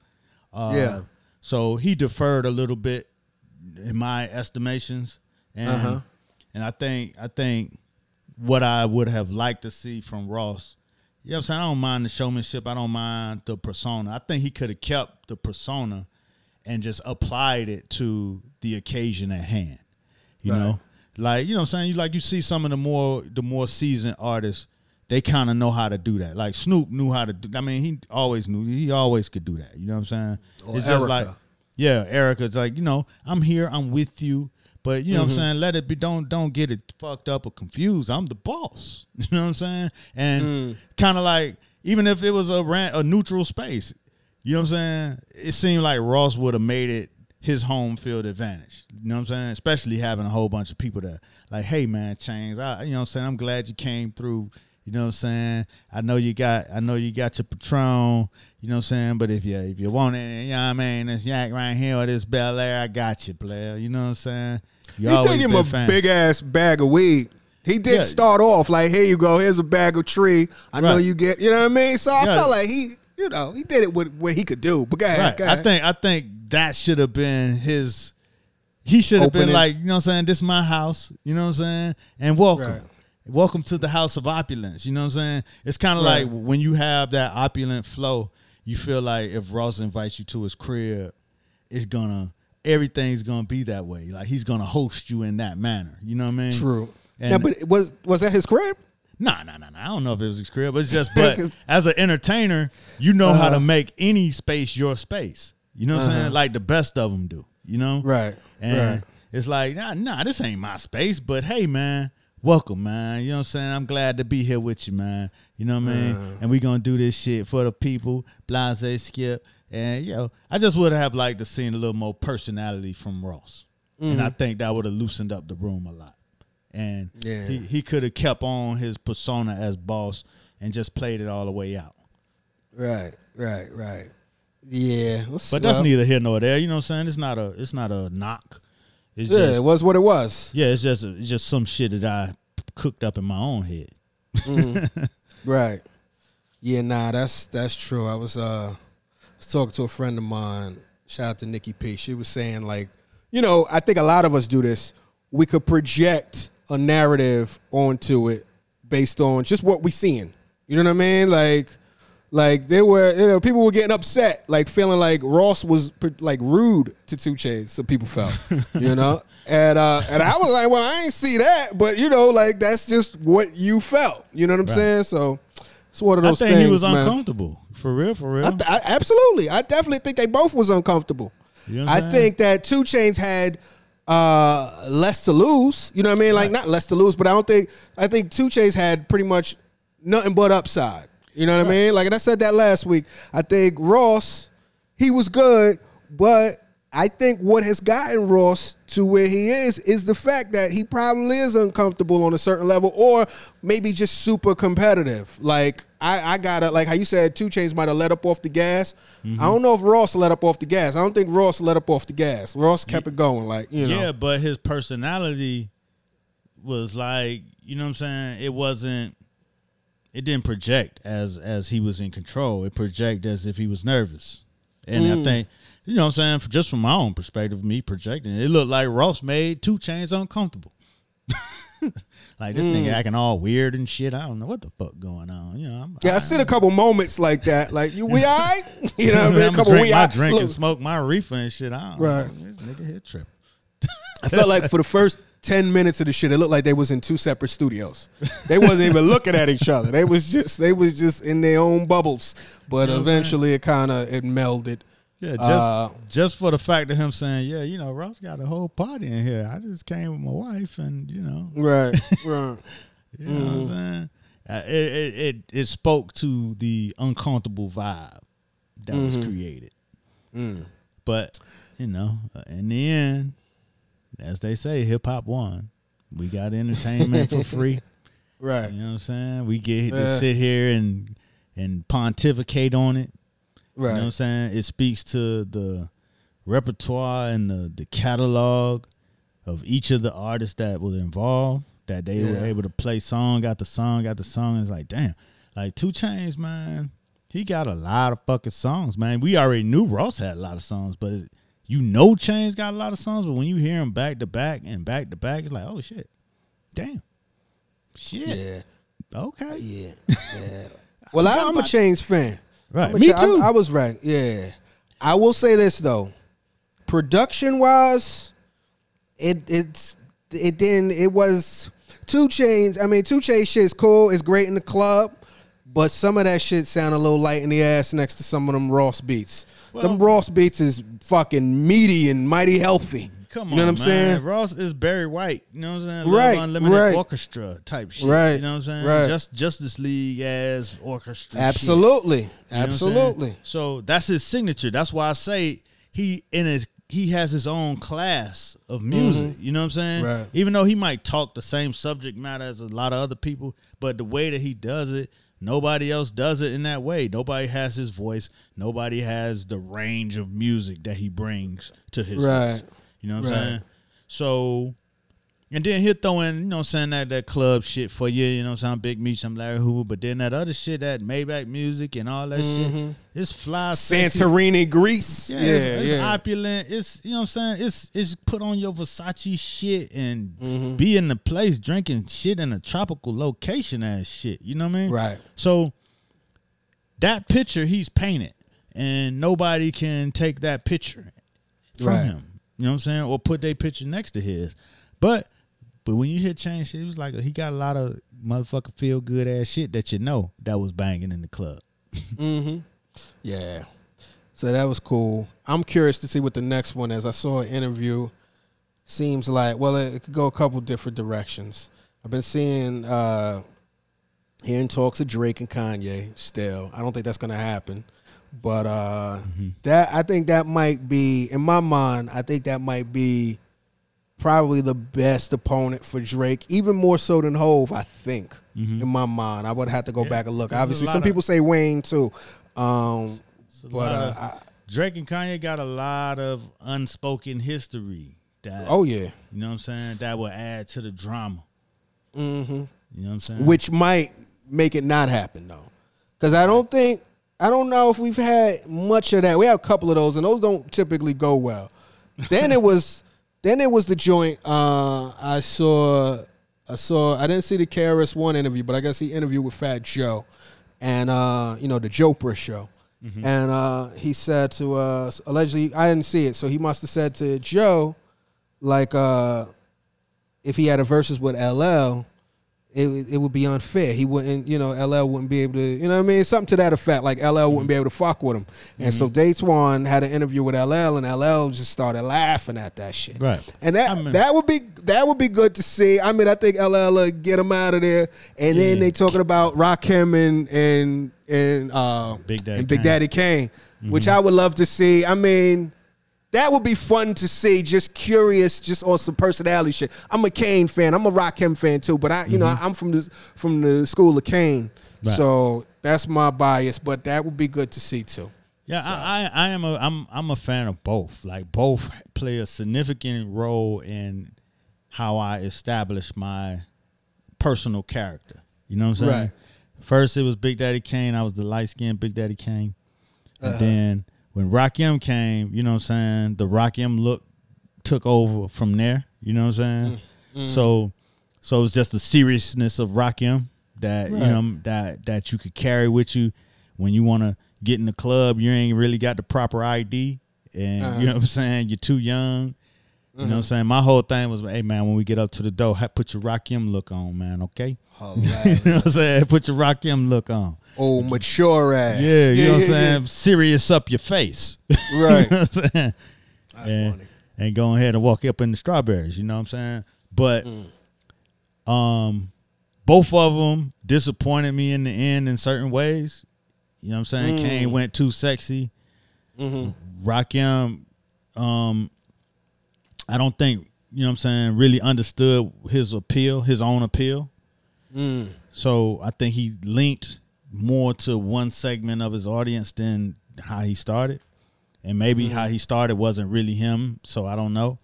Uh, Yeah. So he deferred a little bit, in my estimations, and Uh-huh. and I think I think what I would have liked to see from Ross. You know what I'm saying? I don't mind the showmanship. I don't mind the persona. I think he could have kept the persona and just applied it to the occasion at hand. You Right. know? Like, you know what I'm saying? You like you see some of the more the more seasoned artists, they kind of know how to do that. Like Snoop knew how to do I mean, he always knew he always could do that. You know what I'm saying? Or it's just like Erykah. yeah, Erykah's like, you know, I'm here, I'm with you. But you know what Mm-hmm. I'm saying? Let it be don't don't get it fucked up or confused. I'm the boss. You know what I'm saying? And Mm. kind of like even if it was a ran, a neutral space, you know what I'm saying? It seemed like Ross would have made it his home field advantage. You know what I'm saying? Especially having a whole bunch of people that like, hey man, Chainz, I you know what I'm saying? I'm glad you came through. You know what I'm saying? I know you got I know you got your Patron, you know what I'm saying? But if you if you want it, you know what I mean, this yak right here or this Bel Air, I got you, player. You know what I'm saying? You give him a fan. big ass bag of weed. He did Yeah. start off like, "Here you go. Here's a bag of tree. I know you get." You know what I mean? So I Yeah. felt like he, you know, he did it with what he could do. But go ahead. Right. go I think I think that should have been his. He should have been like, you know what I'm saying? This is my house. You know what I'm saying? And welcome. Right. Welcome to the house of opulence. You know what I'm saying? It's kind of Right. like when you have that opulent flow, you feel like if Ross invites you to his crib, it's gonna everything's gonna be that way. Like he's gonna host you in that manner. You know what I mean? True. And now, but was was that his crib? Nah, nah, nah, nah. I don't know if it was his crib, but it's just, but as an entertainer, you know how to Uh-huh. make any space your space. You know what I'm saying? Like the best of them do, you know? Right, And right. it's like, nah, nah, this ain't my space, but hey, man, welcome, man. You know what I'm saying? I'm glad to be here with you, man. You know what I mean? Uh-huh. And we gonna do this shit for the people, blase skip. And, you know, I just would have liked to seen a little more personality from Ross. And I think that would have loosened up the room a lot. And Yeah. he, he could have kept on his persona as boss and just played it all the way out. Right, right, right. Yeah, But that's neither here nor there. You know what I'm saying? It's not a it's not a knock. It's Yeah, just it was what it was. yeah, it's just it's just some shit that I cooked up in my own head. Right. Yeah, nah, that's that's true. I was uh was talking to a friend of mine. Shout out to Nikki P. She was saying like, you know, I think a lot of us do this. We could project a narrative onto it based on just what we're seeing. You know what I mean? Like, like they were, you know, people were getting upset, like feeling like Ross was like rude to Two Chainz. So people felt, you know, and uh, and I was like, well, I ain't see that, but you know, like that's just what you felt. You know what I'm Right. saying? So it's one of those. I think things. he was man. uncomfortable. For real, for real. I, th- I, absolutely, I definitely think they both was uncomfortable. You know saying? think that Two Chainz had uh, less to lose. You know what I mean? Like not less to lose, but I don't think I think Two Chainz had pretty much nothing but upside. You know what I mean? Like and I said that last week. I think Ross, he was good, but I think what has gotten Ross to where he is is the fact that he probably is uncomfortable on a certain level, or maybe just super competitive. Like I, I gotta like how you said, Two Chainz might have let up off the gas. Mm-hmm. I don't know if Ross let up off the gas. I don't think Ross let up off the gas. Ross kept it going. Like you know, Yeah, but his personality was like, you know what I'm saying? It wasn't it didn't project as as he was in control. It projected as if he was nervous. And Mm. I think you know what I'm saying, for, just from my own perspective, me projecting, it looked like Ross made two Chainz uncomfortable. like this Mm. nigga acting all weird and shit. I don't know what the fuck going on. You know, I'm, yeah, I seen a couple moments like that. Like you, we all right? You know, what I mean? a couple drink we my drink Look, and smoke my reefer and shit. I don't Right. know. This nigga here tripping. I felt like for the first ten minutes of the shit, it looked like they was in two separate studios. They wasn't even looking at each other. They was just they was just in their own bubbles. But You know what I'm saying? eventually, it kind of it melded. Yeah, just Uh, just for the fact of him saying, yeah, you know, Ross got a whole party in here. I just came with my wife, and you know, Right, right. you know what I'm saying. Uh, it, it it it spoke to the uncomfortable vibe that was created. But you know, uh, in the end, as they say, hip hop won. We got entertainment for free. Right. You know what I'm saying? We get to Yeah. sit here and and pontificate on it. Right. You know what I'm saying? It speaks to the repertoire and the, the catalog of each of the artists that were involved. That they were able to play song, got the song, got the song. It's like, damn. Like Two Chainz, man, he got a lot of fucking songs, man. We already knew Ross had a lot of songs, but it, you know Chainz got a lot of songs, but when you hear him back to back and back to back, it's like, oh shit. Damn. Shit. yeah. Okay. Yeah. Yeah. well, I, I'm a Chainz fan. Right. Me Cha- I- too. I, was right. Yeah. I will say this though, production wise, it it's it didn't it was two Chainz. I mean, two Chainz shit is cool. It's great in the club, but some of that shit sound a little light in the ass next to some of them Ross beats. them Ross beats is fucking meaty and mighty healthy. Come on, you know what I'm man. saying? Ross is Barry White. You know what I'm saying? Right, Unlimited right. Orchestra type shit. Right, You know what I'm saying? right. Just Justice League as orchestra. shit. Absolutely, You know what I'm saying? absolutely. So that's his signature. That's why I say he in his he has his own class of music. You know what I'm saying? Mm-hmm. Right. Even though he might talk the same subject matter as a lot of other people, but the way that he does it, nobody else does it in that way. Nobody has his voice. Nobody has the range of music that he brings to his Right. voice. You know what I'm saying? So and then he'll throw in, you know, what I'm saying that that club shit for you, you know, what I'm saying Big Meech, I'm Larry Hoover, but then that other shit, that Maybach music and all that shit, it's fly, sexy. Santorini, Greece. Yeah, Yeah, it's, it's yeah. opulent. It's you know what I'm saying. It's it's put on your Versace shit and Mm-hmm. be in the place drinking shit in a tropical location ass shit. You know what I mean? Right. So that picture he's painted, and nobody can take that picture from Right. him. You know what I'm saying? Or put their picture next to his. But but when you hear change shit, it was like he got a lot of motherfucking feel good ass shit that you know that was banging in the club. mm-hmm. Yeah. So that was cool. I'm curious to see what the next one is. I saw an interview. Seems like well, it, it could go a couple different directions. I've been seeing, uh hearing talks of Drake and Kanye. Still, I don't think that's gonna happen. But uh that I think that might be in my mind. I think that might be probably the best opponent for Drake, even more so than Hove. I think in my mind, I would have to go Yeah, back and look. there's Obviously, some of- people say Wayne too. Um, but uh, of- I, Drake and Kanye got a lot of unspoken history that oh yeah, you know what I'm saying that will add to the drama. Mm-hmm. You know what I'm saying? which might make it not happen though, because I don't think I don't know if we've had much of that. We have a couple of those, and those don't typically go well. then it was, then it was the joint. Uh, I saw, I saw. I didn't see the KRS One interview, but I guess he interviewed with Fat Joe, and uh, you know the Jopra show. And uh, he said to uh, allegedly, I didn't see it, so he must have said to Joe, like, uh, if he had a versus with LL, it it would be unfair. He wouldn't, you know, LL wouldn't be able to, you know what I mean? Something to that effect. Like LL mm-hmm. wouldn't be able to fuck with him. And so mm-hmm. Daytwan had an interview with LL and LL just started laughing at that shit. Right. And that I mean- that would be that would be good to see. I mean, I think LL will get him out of there. And then they talking about Rakim and and and uh Big Daddy and Big Kane. Daddy Kane, which mm-hmm. I would love to see. I mean, that would be fun to see. Just curious, just on some personality shit. I'm a Kane fan. I'm a Rakim fan too. But I, you know, I'm from the from the school of Kane, Right. so that's my bias. But that would be good to see too. Yeah, I, I I am a I'm I'm a fan of both. Like both play a significant role in how I establish my personal character. You know what I'm saying? Right. First, it was Big Daddy Kane. I was the light skinned Big Daddy Kane, Uh-huh. and then when Rakim came, you know what I'm saying? The Rakim look took over from there. You know what I'm saying? Mm, mm. So, so it was just the seriousness of Rakim that you know that that you could carry with you when you want to get in the club. You ain't really got the proper ID, and you uh-huh. know what I'm saying. You're too young. You know what I'm mm-hmm. saying? My whole thing was, hey man, when we get up to the door, put your Rakim look on, man. Okay. you know what I'm saying? Put your Rakim look on. Old mature ass. Yeah, you know what I'm saying? Serious up your face. Right. you know what I'm saying? That's and, funny. and go ahead and walk up in the strawberries, you know what I'm saying? But Mm. um both of them disappointed me in the end in certain ways. You know what I'm saying? Mm. Kane went too sexy. Mm-hmm. Rakim um I don't think you know what I'm saying, really understood his appeal, his own appeal. So I think he linked more to one segment of his audience than how he started. And maybe how he started wasn't really him, so I don't know.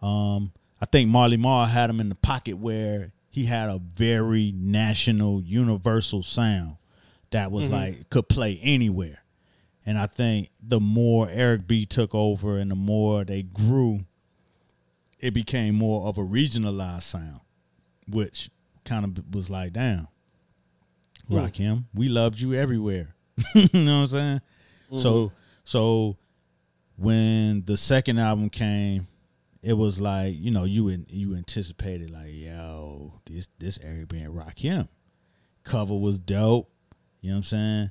Um, I think Marley Marl had him in the pocket where he had a very national, universal sound that was like could play anywhere. And I think the more Eric B took over and the more they grew, it became more of a regionalized sound, which kind of was like, damn, Rakim. We loved you everywhere. you know what I'm saying? Mm-hmm. So so when the second album came, it was like, you know, you an- you anticipated like, yo, this this Eric B and Rakim. Cover was dope. You know what I'm saying?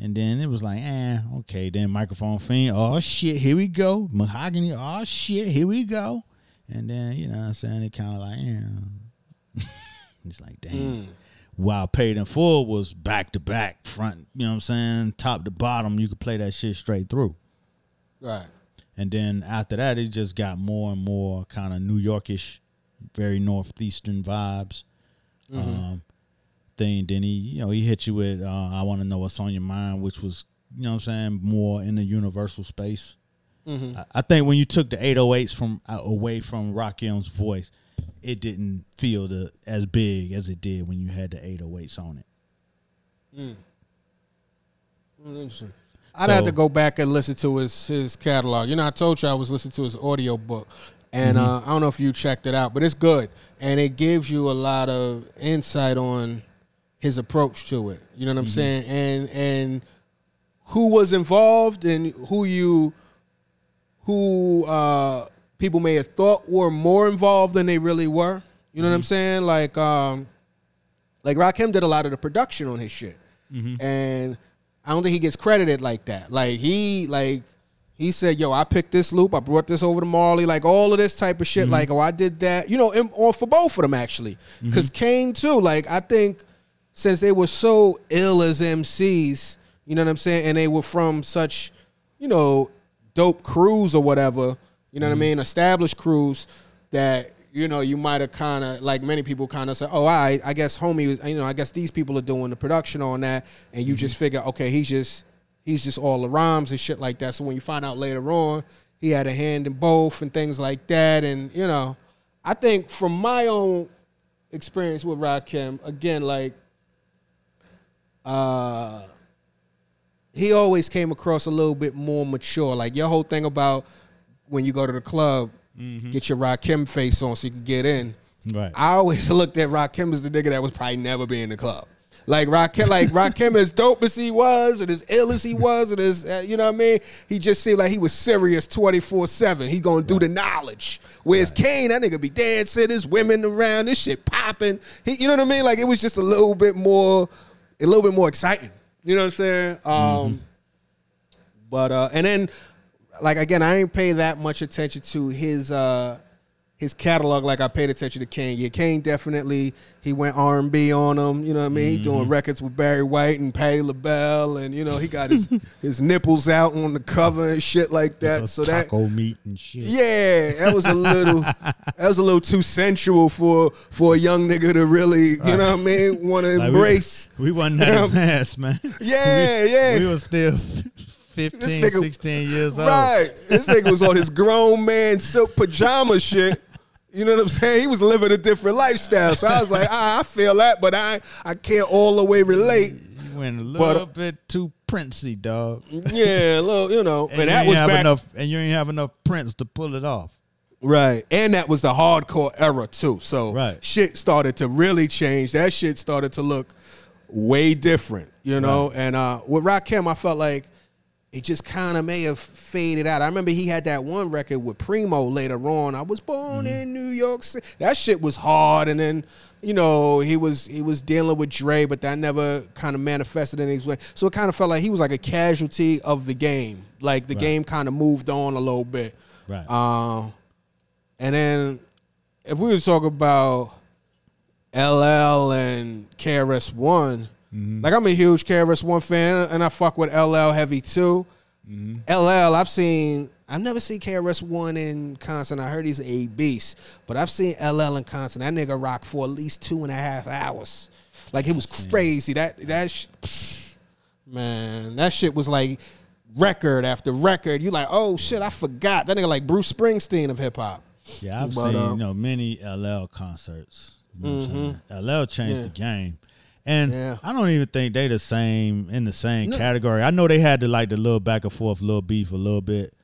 And then it was like, eh, okay. Then microphone fiend, oh shit, here we go. Mahogany, oh shit, here we go. And then, you know what I'm saying? It kind of like, yeah. it's like, damn. Mm. While paid in full was back to back, front, you know what I'm saying? Top to bottom, you could play that shit straight through. Right. And then after that, it just got more and more kind of New Yorkish, very northeastern vibes. Um, thing. Then he, you know, he hit you with uh, "I Want to Know What's on Your Mind," which was, you know, what I'm saying more in the universal space. I, I think when you took the 808s from uh, away from Rakim's voice, it didn't feel the as big as it did when you had the 808s on it. Interesting. I'd So- have to go back and listen to his his catalog. You know, I told you I was listening to his audio book, and uh, I don't know if you checked it out, but it's good, and it gives you a lot of insight on his approach to it. You know what I'm saying? And and who was involved and who you who uh, people may have thought were more involved than they really were. You know what I'm mm-hmm. saying? Like um, like Rakim did a lot of the production on his shit, mm-hmm. and I don't think he gets credited like that. Like he like he said, "Yo, I picked this loop. I brought this over to Marley. Like all of this type of shit. Mm-hmm. Like oh, I did that. You know, and, or for both of them actually, because Kane too. Like I think since they were so ill as MCs, you know what I'm saying, and they were from such, you know, dope crews or whatever. You know what I mean? Established crews that you know you might have kind of like many people kind of say, "Oh, I I guess homie, you know, I guess these people are doing the production on that," and you just figure, okay, he's just he's just all the rhymes and shit like that. So when you find out later on, he had a hand in both and things like that, and you know, I think from my own experience with Rakim, again, like uh he always came across a little bit more mature. Like your whole thing about when you go to the club, get your Rakim face on so you can get in. Right. I always looked at Rakim as the nigga that was probably never be in the club. Like Rakim, like Rakim, as dope as he was, and as ill as he was, and as uh, you know what I mean, he just seemed like he was serious twenty four seven. He gonna do the knowledge. Whereas Kane, that nigga be dancing, there's women around, this shit popping. He, you know what I mean? Like it was just a little bit more, a little bit more exciting. You know what I'm saying? Um, but uh, and then like again, I ain't pay that much attention to his uh his catalog like I paid attention to Kane. Yeah, Kane definitely he went R and B on him. You know what I mean? He doing records with Barry White and Patti LaBelle, and you know he got his his nipples out on the cover and shit like that. So that taco meat and shit. yeah, that was a little that was a little too sensual for for a young nigga to really you know what I mean want to Like, embrace. We, we wasn't that advanced, man. Yeah, we, yeah. We was still 15, nigga- 16 years old. Right. This nigga was on his grown man silk pajama shit. You know what I'm saying? He was living a different lifestyle. So I was like, ah, I feel that, but I I can't all the way relate. You went a But- little bit too princey, dog. Yeah, a little, you know. And, you that ain't was have back enough, and you ain't have enough prints to pull it off. Right. And that was the hardcore era too. So Right. shit started to really change. That shit started to look way different, you know? And uh with Rakim, I felt like it just kind of may have faded out. I remember he had that one record with Primo later on. I was born in New York City. That shit was hard. And then, you know, he was he was dealing with Dre, but that never kind of manifested in his way. So it kind of felt like he was like a casualty of the game. Like the game kind of moved on a little bit. Right. Uh, and then if we were to talk about LL and KRS One, like I'm a huge KRS One fan, and I fuck with LL heavy too. LL, I've seen. I've never seen KRS One in concert. I heard he's a beast, but I've seen LL in concert. That nigga rock for at least two and a half hours. Like it was crazy. That that sh- man, that shit was like record after record. You like, oh shit, I forgot that nigga like Bruce Springsteen of hip hop. Yeah, I've But, seen um, you know many LL concerts. You know what I'm saying? LL changed Yeah. the game, and Yeah. I don't even think they the same in the same category. I know they had to like the little back and forth, little beef a little bit.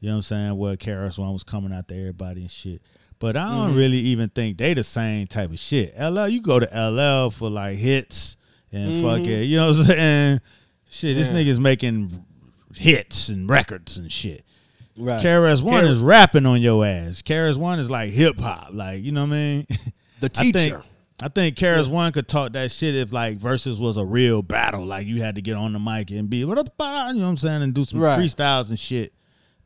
You know what I'm saying? Where KRS One was coming out to everybody and shit. But I don't Mm-hmm. really even think they the same type of shit. LL, you go to LL for like hits and fuck it. You know what I'm saying? Shit, this Mm-hmm. Yeah. nigga's making hits and records and shit. Right. KRS One K- is rapping on your ass. KRS One is like hip hop, like you know what I mean. The teacher. I think KRS One could talk that shit if like versus was a real battle, like you had to get on the mic and be what you know what I'm saying, and do some Right. freestyles and shit.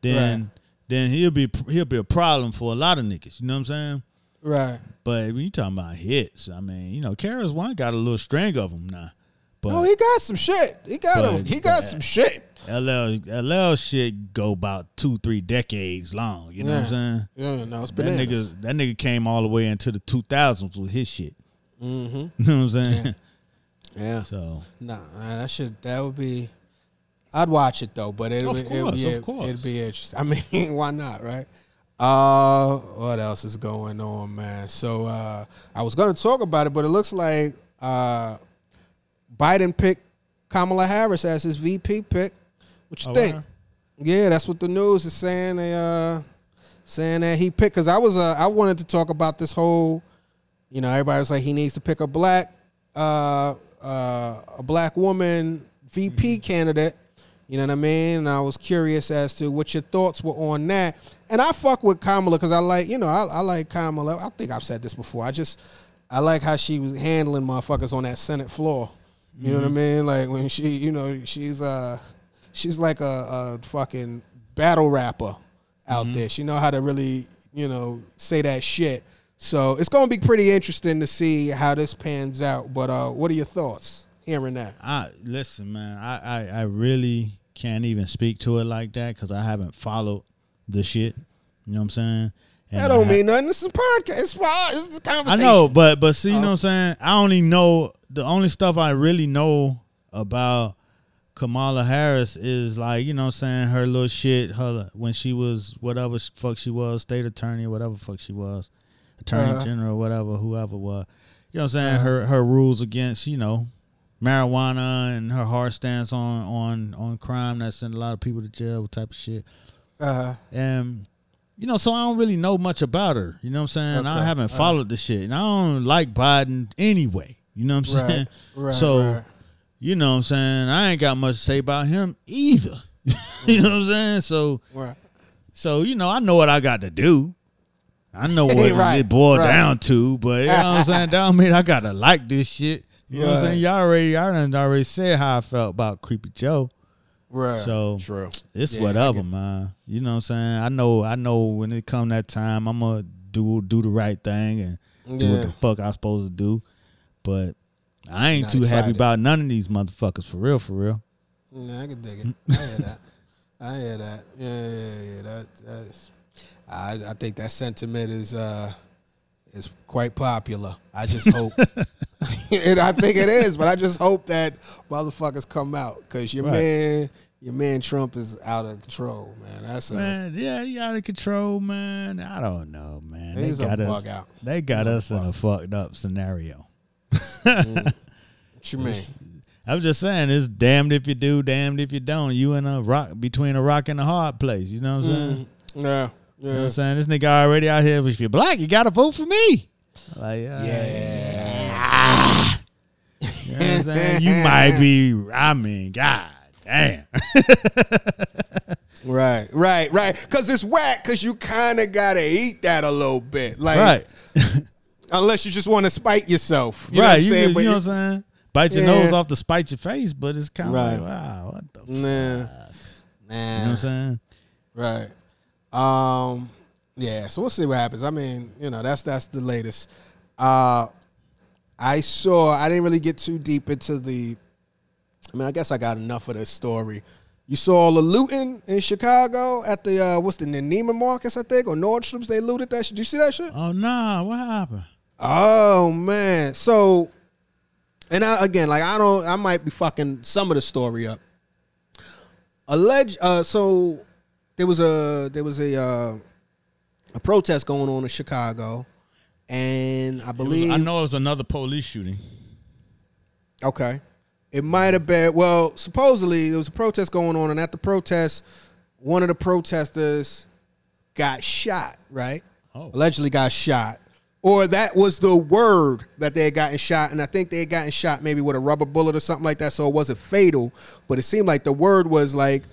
Then Right. then he'll be he'll be a problem for a lot of niggas. You know what I'm saying? Right. But when you talking about hits, I mean, you know, KRS One got a little string of them now. But Oh, he got some shit. He got a, he got some shit. LL LL shit go about two three decades long. You know what I'm saying? Yeah, no, it's That bananas. nigga, that nigga came all the way into the 2000s with his shit. Mm-hmm. You know what I'm saying? Yeah. So Nah, that should that would be. I'd watch it though, but it Of would course, it, of course. it'd be interesting. I mean, why not, right? Uh, what else is going on, man? So uh, I was going to talk about it, but it looks like uh, Biden picked Kamala Harris as his VP pick. What you Oh, think? wow. Yeah, that's what the news is saying. They uh, saying that he picked because I was uh, I wanted to talk about this whole you know, everybody was like, he needs to pick a black, uh, uh, a black woman VP candidate. You know what I mean? And I was curious as to what your thoughts were on that. And I fuck with Kamala because I like, you know, I, I like Kamala. I think I've said this before. I just, I like how she was handling motherfuckers on that Senate floor. You know what I mean? Like when she, you know, she's uh, she's like a, a fucking battle rapper out there. She know how to really, you know, say that shit. So it's gonna be pretty interesting to see how this pans out. But uh, what are your thoughts hearing that? I listen, man. I I, I really can't even speak to it like that because I haven't followed the shit. You know what I'm saying? And That don't I mean nothing. This is a podcast. It's is a conversation. I know, but but see, you know what I'm saying? I only know the only stuff I really know about Kamala Harris is like, you know what I'm saying, her little shit, her when she was whatever fuck she was, state attorney, whatever fuck she was, attorney Uh-huh. general, whatever, whoever was. You know what I'm saying? Her her rules against, you know, marijuana and her hard stance on on on crime that sent a lot of people to jail type of shit. Uh, And you know, so I don't really know much about her. You know what I'm saying? I haven't followed the shit. And I don't like Biden anyway. You know what I'm saying? right, so right. you know what I'm saying? I ain't got much to say about him either. you know what I'm saying? So so you know, I know what I got to do. I know what Right, it boiled right. down to, but you know what I'm saying? That don't mean I gotta like this shit. You know what I'm saying? Y'all already y'all done already said how I felt about Creepy Joe. Right. So true. It's Yeah, I whatever, man. You know what I'm saying? I know I know when it come that time I'm gonna do do the right thing and do what the fuck I supposed to do. But I ain't Not too happy about none of these motherfuckers for real, for real. Yeah, I can dig it. I hear that. I hear that. Yeah, yeah, yeah. That, that's, I, I think that sentiment is uh, is quite popular. I just hope, and I think it is, but I just hope that motherfuckers come out because your Right. man, your man Trump is out of control, man. That's a, Man, yeah, you out of control, man. I don't know, man. They got us. bug out. They got He's us in a fucked up scenario. what you mean? I'm just saying, it's damned if you do, damned if you don't. You in a rock between a rock and a hard place. You know what I'm saying? Yeah, yeah. You know what I'm saying? This nigga already out here. If you're black, you gotta vote for me. Like, uh, Yeah. You know what I'm saying? You might be. I mean, god damn. Right, right, right. Because it's whack. Because you kind of gotta eat that a little bit, like right, unless you just want to spite yourself. You know right. what I'm You, saying? you But know what I'm saying? Bite your Yeah. nose off to spite your face, but it's kind of Right. like, wow, what the? F-? You Nah, You know what I'm saying? Right. Um. Yeah. So we'll see what happens. I mean, you know, that's that's the latest. Uh, I saw. I didn't really get too deep into the. I mean, I guess I got enough of this story. You saw all the looting in Chicago at the uh, what's the Neiman Marcus, I think, or Nordstrom's. They looted that shit. Did you see that shit? Oh nah, what happened? Oh man. So, and I, again, like I don't, I might be fucking some of the story up. Alleged. Uh, so there was a there was a uh, a protest going on in Chicago, and I It was- believe I know it was another police shooting. Okay. It might have been well, supposedly there was a protest going on, and at the protest, one of the protesters got shot, right? Oh. Allegedly got shot. Or that was the word that they had gotten shot, and I think they had gotten shot maybe with a rubber bullet or something like that, so it wasn't fatal. But it seemed like the word was like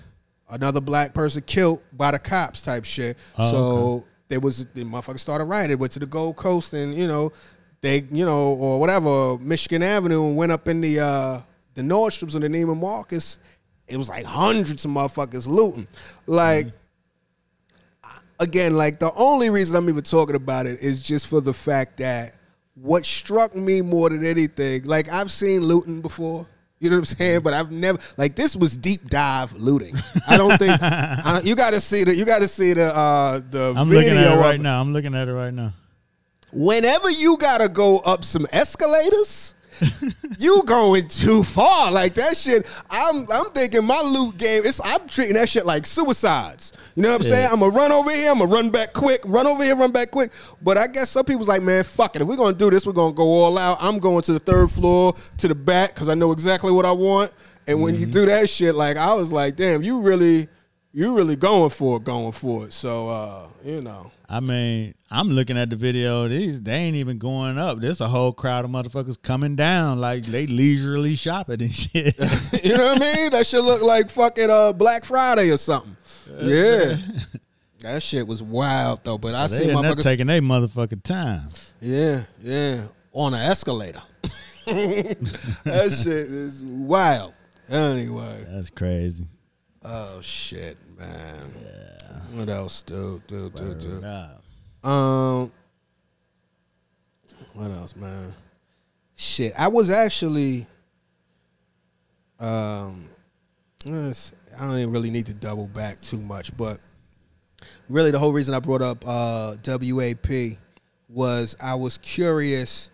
another black person killed by the cops type shit. Oh, so there was the motherfuckers started rioting, went to the Gold Coast, and you know they you know or whatever Michigan Avenue and went up in the uh the Nordstroms and the Neiman Marcus. It was like hundreds of motherfuckers looting. Like again, like the only reason I'm even talking about it is just for the fact that what struck me more than anything, like I've seen looting before. You know what I'm saying? But I've never like this was deep dive looting. I don't think uh, you got to see the you got to see the uh the I'm video looking at it right now. I'm looking at it right now. whenever you gotta go up some escalators, you going too far. Like that shit. I'm I'm thinking my loot game. It's I'm treating that shit like suicides. You know what I'm Yeah. saying? I'm gonna run over here. I'm gonna run back quick. Run over here. Run back quick. But I guess some people's like, man, fuck it. If we're gonna do this, we're gonna go all out. I'm going to the third floor to the back because I know exactly what I want. And when you Mm-hmm. do that shit, like I was like, damn, you really, you really going for it, going for it. So uh, you know. I mean, I'm looking at the video. These they ain't even going up. There's a whole crowd of motherfuckers coming down like they leisurely shopping and shit. You know what I mean? That should look like fucking uh, Black Friday or something. Yeah. That shit was wild though, but I they see in motherfuckers. taking their motherfucking time. yeah, yeah, on an escalator. that shit is wild. Anyway, That's crazy. Oh shit, man. What else, dude? Dude, dude, dude. Um, what else, man? Shit, I was actually, um, I don't even really need to double back too much, but really the whole reason I brought up uh, WAP was I was curious,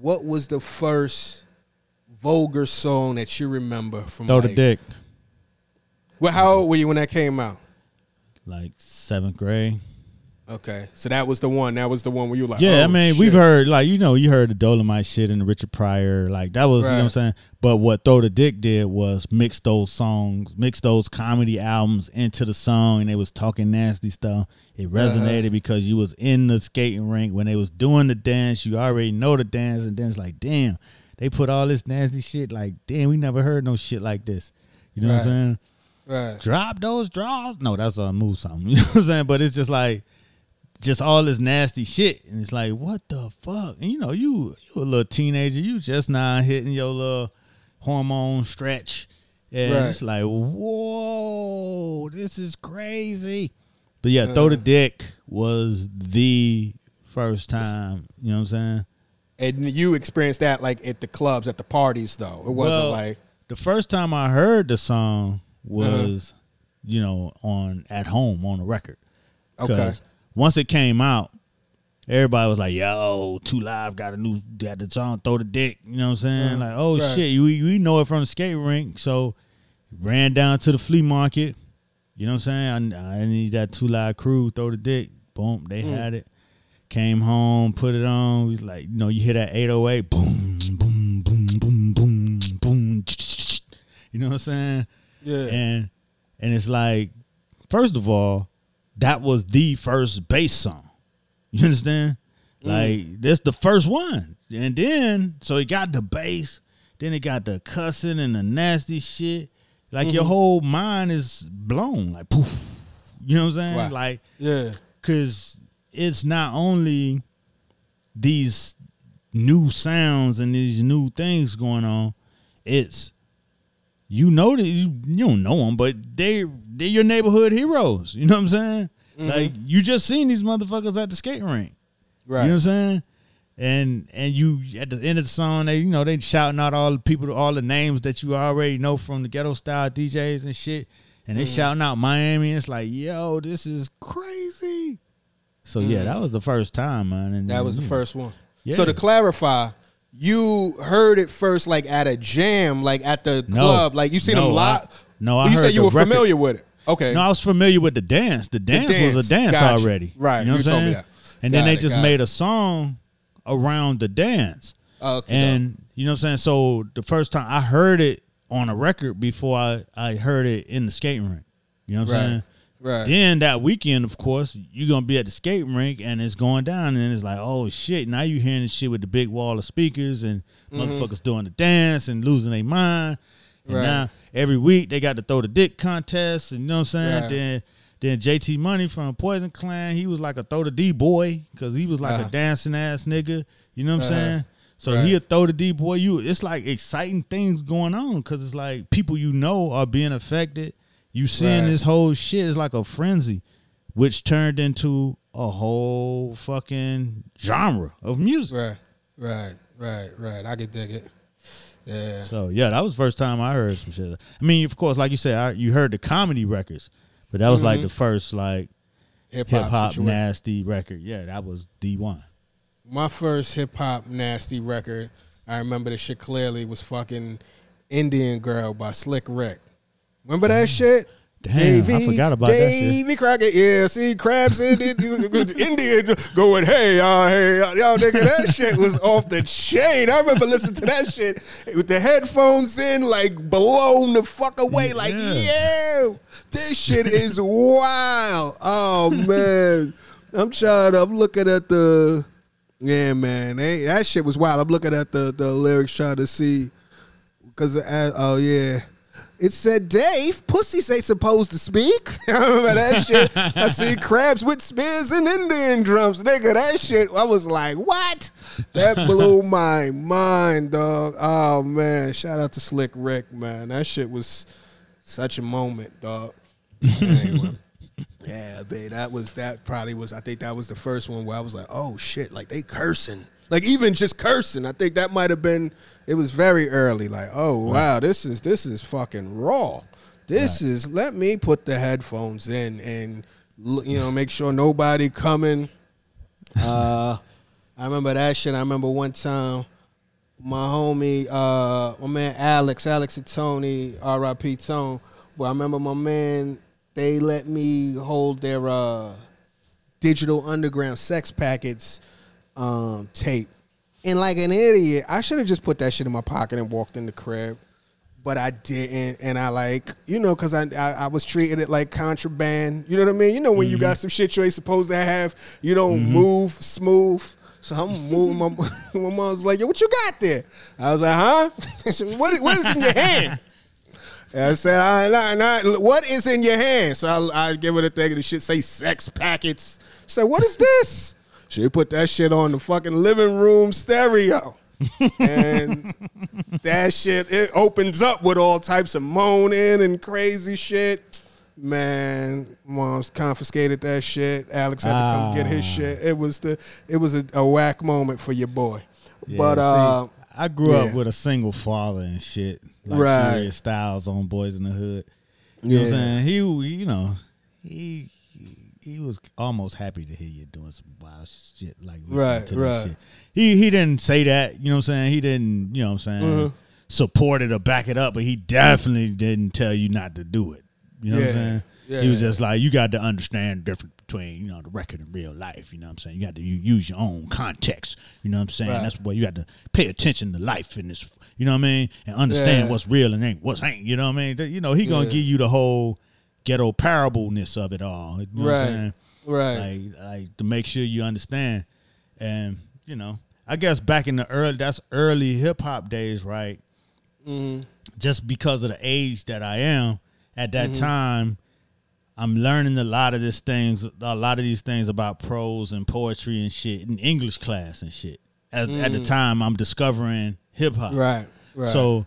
what was the first vulgar song that you remember from? Throw the dick. Well, how old were you when that came out? Like seventh grade. Okay, so that was the one. That was the one where you were like, Yeah, I oh, mean, we've heard like you know, you heard the Dolomite shit and the Richard Pryor, like that was you know what I'm saying. But what Throw the Dick did was mix those songs, mix those comedy albums into the song, and they was talking nasty stuff. It uh-huh. resonated because you was in the skating rink when they was doing the dance. You already know the dance, and then it's like, damn, they put all this nasty shit. Like, damn, we never heard no shit like this. You know what I'm saying? Right. drop those draws. No, that's a move something. You know what I'm saying? But it's just like just all this nasty shit. And it's like, what the fuck? And you know, you you a little teenager, you just now hitting your little hormone stretch. And Right. it's like, whoa, this is crazy. But yeah, throw the dick was the first time, you know what I'm saying? And you experienced that like at the clubs, at the parties, though. It wasn't Well, like the first time I heard the song Uh-huh. was, you know, on at home on the record. Okay. Because once it came out, everybody was like, "Yo, Two Live got a new got the song, throw the dick." You know what I'm saying? Like, oh Right. shit, we we know it from the skate rink. So ran down to the flea market. You know what I'm saying? I, I need that Two Live crew, throw the dick. Boom, they had it. Came home, put it on. Was like, you know, you hear that 808, boom, boom, boom, boom, boom, boom. You know what I'm saying? Yeah, and and it's like first of all that was the first bass song. You understand? Mm. Like that's the first one. And then so it got the bass then it got the cussing and the nasty shit. Like your mm-hmm. whole mind is blown. Like poof. You know what i'm saying? Wow. like yeah, because it's not only these new sounds and these new things going on it's you know that you, you don't know them but they they're your neighborhood heroes you know what i'm saying like you just seen these motherfuckers at the skating rink right. you know what i'm saying and and you at the end of the song they you know they shouting out all the people all the names that you already know from the ghetto style djs and shit and they Mm. shouting out Miami. It's like, yo, this is crazy. So yeah, that was the first time, man. And Mm. That was the first one. Yeah. So to clarify, you heard it first like at a jam, like at the No. club, like you seen No, them live. No, I you heard said you were record. familiar with it. Okay. No, I was familiar with the dance. The dance, was dance. a dance Gotcha. already. Right. You know You what I'm saying? And then they it, just made it. a song around the dance. Okay, and you know what I'm saying? So the first time I heard it on a record before I, I heard it in the skating rink. You know what I'm Right. saying? Right. Then that weekend, of course, you're gonna be at the skating rink and it's going down, and it's like, oh shit! Now you hearing this shit with the big wall of speakers and motherfuckers doing the dance and losing their mind. And Mm-hmm. Right. now every week they got to throw the dick contest, and you know what I'm saying? Right. Then then JT Money from Poison Clan, he was like a throw the D boy because he was like Uh-huh. a dancing ass nigga. You know what I'm Uh-huh. saying? So Right. he'll throw the D boy. You, it's like exciting things going on because it's like people you know are being affected. You seeing Right. this whole shit is like a frenzy, which turned into a whole fucking genre of music. Right. Right. Right. Right. I could dig it. Yeah. So yeah, that was the first time I heard some shit. I mean, of course, like you said, I, you heard the comedy records, but that was like the mm-hmm. first like Hip hip hop nasty record. Yeah, that was D one. My first hip hop nasty record, I remember the shit clearly was fucking Indian Girl by Slick Rick. Remember that shit? Damn, I forgot about that shit. Davy Crockett, yeah, see crabs in it, Indian going, hey, uh, hey, uh, yo, nigga, that shit was off the chain. I remember listening to that shit with the headphones in, like blown the fuck away, like, Yeah. yo, this shit is wild. Oh man, I'm trying. To I'm looking at the, yeah, man, hey, that shit was wild. I'm looking at the the lyrics, trying to see, because oh yeah. It said, Dave, pussies ain't supposed to speak. I remember that shit. I see crabs with spears and Indian drums. Nigga, that shit, I was like, what? That blew my mind, dog. Oh, man. Shout out to Slick Rick, man. That shit was such a moment, dog. Anyway. Yeah, babe, that was that probably was I think that was the first one where I was like, oh shit, like they cursing. Like even just cursing. I think that might have been it was very early. Like, oh wow, this is this is fucking raw. This is let me put the headphones in and you know, make sure nobody coming. Uh I remember that shit. I remember one time my homie, uh, my man Alex, Alex and Tony, R.I.P. Tone. But I remember my man. They let me hold their uh, digital underground sex packets um, tape, and like an idiot, I should have just put that shit in my pocket and walked in the crib, but I didn't, and I like you know because I, I I was treating it like contraband. You know what I mean? You know when you got some shit you ain't supposed to have, you don't move smooth. So I'm moving. My, my mom's like, "Yo, what you got there?" I was like, "Huh? what, what is in your hand?" And I said, I, nah, nah, "What is in your hand?" So I, I give her the thing, and the shit say "sex packets." She said, "What is this?" She put that shit on the fucking living room stereo, and that shit it opens up with all types of moaning and crazy shit. Man, mom's confiscated that shit. Alex had to come get his Ah. shit. It was the it was a, a whack moment for your boy. Yeah, but see, uh, I grew up with a single father and shit, like Right. Styles on Boyz n the Hood. You know what I'm Yeah. saying? He, you know, he, he was almost happy to hear you doing some wild shit like listening Right, to this right. shit. He he didn't say that, you know what I'm saying? He didn't, you know what I'm saying, Mhm. support it or back it up, but he definitely didn't tell you not to do it. You know what I'm saying? yeah. He was just like, you got to understand the difference between, you know, the record and real life. You know what I'm saying? You got to u- use your own context. You know what I'm saying? Right. That's why you got to pay attention to life in this, you know what I mean? And understand Yeah. what's real and ain't what's ain't. You know what I mean? You know, he going to Yeah. give you the whole ghetto parableness of it all. You know what I'm Right. saying? right, Like, like to make sure you understand. And, you know, I guess back in the early, that's early hip hop days, right? Mm-hmm. Just because of the age that I am at that Mm-hmm. time, I'm learning a lot of these things, a lot of these things about prose and poetry and shit in English class and shit. As, At the time, I'm discovering hip hop. Mm. right, right. So,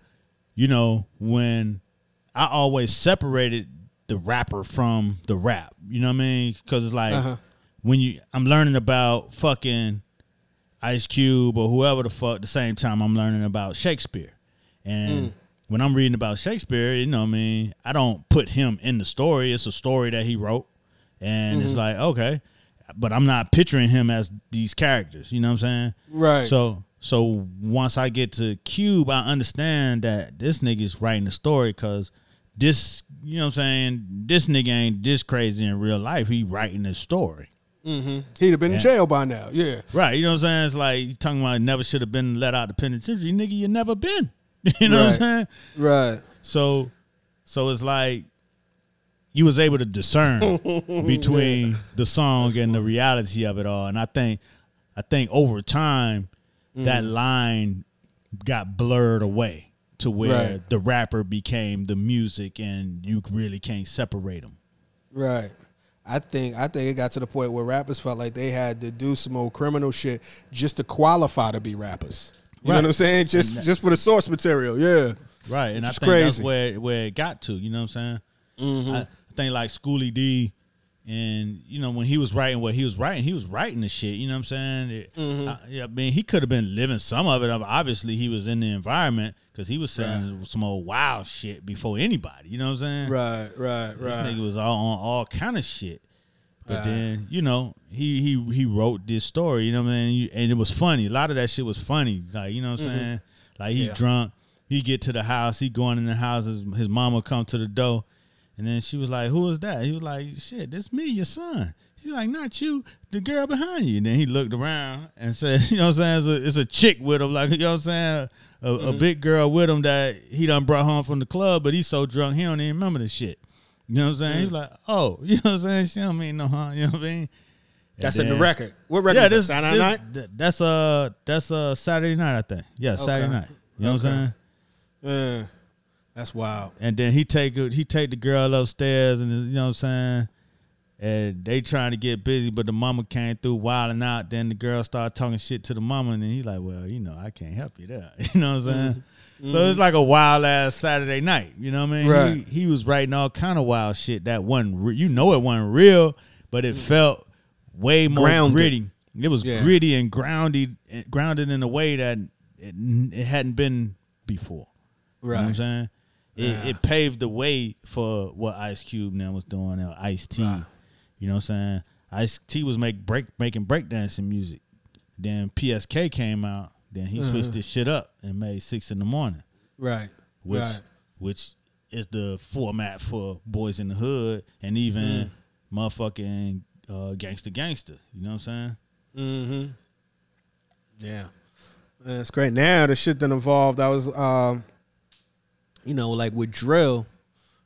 you know, when I always separated the rapper from the rap, you know what I mean? Because it's like Uh-huh. when you, I'm learning about fucking Ice Cube or whoever the fuck. The same time, I'm learning about Shakespeare, and when I'm reading about Shakespeare, you know, what I mean, I don't put him in the story. It's a story that he wrote, and it's Mm-hmm. like okay, but I'm not picturing him as these characters. You know what I'm saying? Right. So so once I get to Cube, I understand that this nigga's writing the story because this, you know what I'm saying, this nigga ain't this crazy in real life. He writing this story. He'd have been in jail by now. Yeah. Right. You know what I'm saying? It's like you talking about never should have been let out of penitentiary. Nigga, you never been. You know what I'm saying? Right. So so it's like you was able to discern between the song and the reality of it all. And I think I think over time that Mm-hmm. line got blurred away to where Right. the rapper became the music and you really can't separate them. Right. I think I think it got to the point where rappers felt like they had to do some old criminal shit just to qualify to be rappers. You Right. know what I'm saying? Just just for the source material. Yeah. Right, and Which is think that's crazy. where where it got to. You know what I'm saying? Mm-hmm. I, I think like Schoolly D, and you know when he was writing what he was writing, he was writing the shit. You know what I'm saying? It- Mm-hmm. I, yeah, I mean, he could have been living some of it. Obviously, he was in the environment because he was saying some old wild shit before anybody. You know what I'm saying? Right, right, right. This nigga was all on all kind of shit. But Right. then, you know, he he he wrote this story, you know what I mean? And it was funny. A lot of that shit was funny. Like, you know what I'm saying? Like he Mm-hmm. Yeah. drunk, he get to the house, he going in the house, his, his mama come to the door, and then she was like, Who is that? He was like, Shit, this me, your son. She's like, Not you, the girl behind you. And then he looked around and said, You know what I'm saying? It's a, it's a chick with him, like, you know what I'm saying? A, a Mm-hmm. big girl with him that he done brought home from the club, but he's so drunk he don't even remember the shit. You know what I'm saying? Mm. He's like, oh, you know what I'm saying? She don't mean no harm. You know what I mean? And That's in the record. What record Yeah, is this? Saturday night? That's a that's a Saturday night, I think. Yeah, Saturday Okay. night. You know what I'm saying? Yeah. That's wild. And then he take he take the girl upstairs, and you know what I'm saying. And they trying to get busy, but the mama came through wilding out. Then the girl started talking shit to the mama, and then he like, "Well, you know, I can't help you there." You know what I'm saying? Mm-hmm. So it's like a wild ass Saturday night. You know what I mean? Right. He, he was writing all kind of wild shit that wasn't, re- you know, it wasn't real, but it mm-hmm. felt way more Grounded. gritty. It was Yeah. gritty and grounded, eh, grounded in a way that it, it hadn't been before. You know what I'm saying? It, Yeah. it paved the way for what Ice Cube now was doing, or Ice T. Right. You know what I'm saying? Ice T was make break making breakdancing music. Then PSK came out. Then he Uh-huh. switched his shit up and made six in the morning, Right. which right. which is the format for Boyz n the Hood and even Mm. motherfucking uh, Gangsta Gangsta. You know what I'm saying? Mm-hmm. Yeah. That's great. Now the shit that involved, I was um you know, like with drill,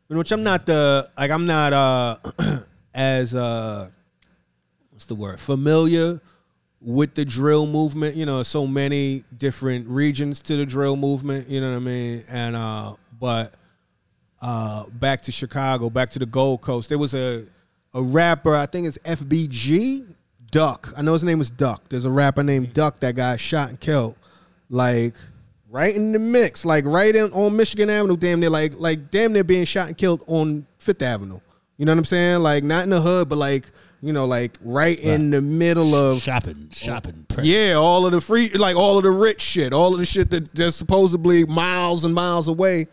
which I'm not the like I'm not uh as uh what's the word? Familiar with the drill movement. You know, so many different regions to the drill movement, you know what I mean? And uh but uh, back to Chicago, back to the Gold Coast. There was a a rapper, I think it's FBG Duck. I know his name is Duck. There's a rapper named Duck that got shot and killed, like right in the mix, like right in on Michigan Avenue, damn near, like like damn near being shot and killed on Fifth Avenue. You know what I'm saying? Like not in the hood, but like you know, like right, in the middle of Shopping, shopping. presence. yeah, all of the free, like all of the rich shit, all of the shit that that's supposedly miles and miles away.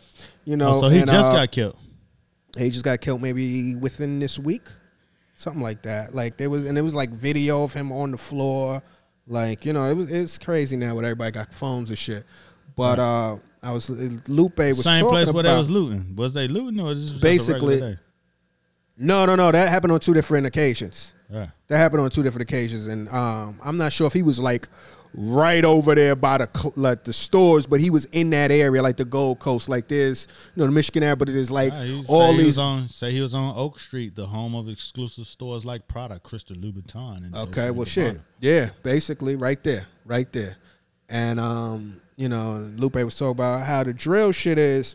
You know, Oh, so he and, just uh, got killed. he just got killed maybe within this week, something like that. Like there was, and it was like video of him on the floor. Like you know, it was it's crazy now with everybody got phones and shit. But uh, I was Lupe was Same place where they was looting. Was they looting or was this just Basically- a day? No, no, no. That happened on two different occasions. Yeah. That happened on two different occasions, and um, I'm not sure if he was like right over there by the like the stores, but he was in that area, like the Gold Coast. Like there's, you know, the Michigan area, but it is like he all these. on say he was on Oak Street, the home of exclusive stores like Prada, Christian Louboutin. And Okay, well, shit, yeah, basically right there, right there, and um, you know, Lupe was talking about how the drill shit is.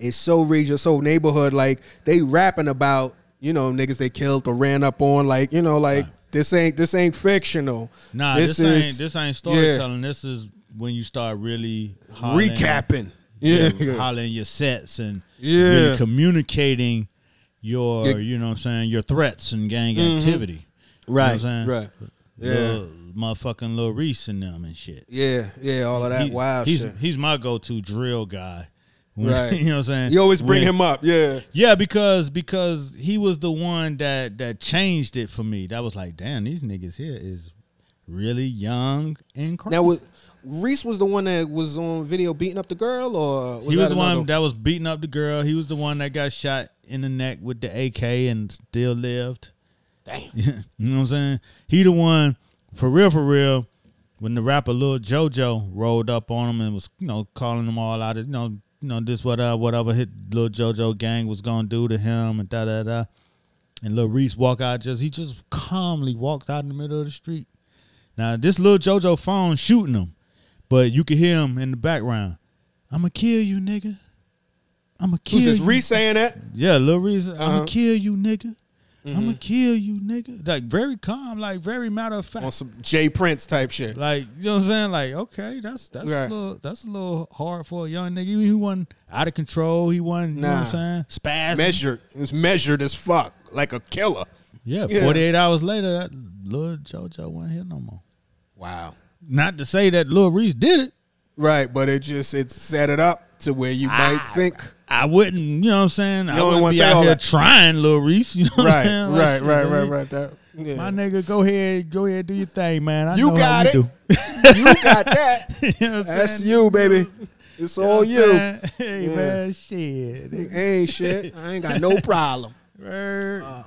It's so regional, so neighborhood. Like they rapping about, you know, niggas they killed or ran up on. Like you know, like this ain't this ain't fictional. Nah, this, ain't this ain't yeah, storytelling. This is when you start really hollering, recapping. yeah, Yeah, hollering your sets and Yeah. really communicating your, Yeah. you know what I'm saying, your threats and gang activity. Mm-hmm. right, you know what I'm saying? right. Yeah, Lil, motherfucking Lil Reese and them and shit. yeah, yeah. All of that He- wild he's, shit. He's my go-to drill guy. Right. you know what I'm saying? You always bring When- him up. Yeah. Yeah, because because he was the one that that changed it for me. That was like, damn, these niggas here is really young and crazy. Now was Reese was the one that was on video beating up the girl, or was he was the one another- that was beating up the girl. He was the one that got shot in the neck with the AK and still lived. Damn. you know what I'm saying? He the one for real, for real. When the rapper Lil JoJo rolled up on him and was, you know, calling them all out, you know, you know, this what uh, whatever hit Lil JoJo gang was gonna do to him and da da da. And Lil Reese walk out just he just calmly walked out in the middle of the street. Now this Lil JoJo phone shooting him, but you could hear him in the background. I'ma kill you, nigga. I'ma kill Who's this? you. Reese saying that? Yeah, Lil Reese. Uh-huh. I'ma kill you, nigga. I'ma mm-hmm. kill you, nigga. Like very calm, like very matter of fact. On some J. Prince type shit. Like you know what I'm saying? Like okay, that's that's Right. a little that's a little hard for a young nigga. He, wasn't out of control. He wasn't. You know what I'm saying? Spaz. Measured. It was measured as fuck, like a killer. Yeah. Yeah. 48 hours later, that Lil JoJo wasn't here no more. Wow. Not to say that Lil Reese did it. Right, but it just it set it up to where you might ah, think. I wouldn't. You know what I'm saying? I wouldn't be out here that. trying, Lil Reese. You know what Right, I'm saying? Like, right, right, right, right. That, yeah. My nigga, go ahead, go ahead, do your thing, man. I You know got it. do. you got that. you know what That's saying? you, baby. It's know all you. saying? Hey Yeah. man, shit. nigga. Ain't shit. I ain't got no problem. Word. Uh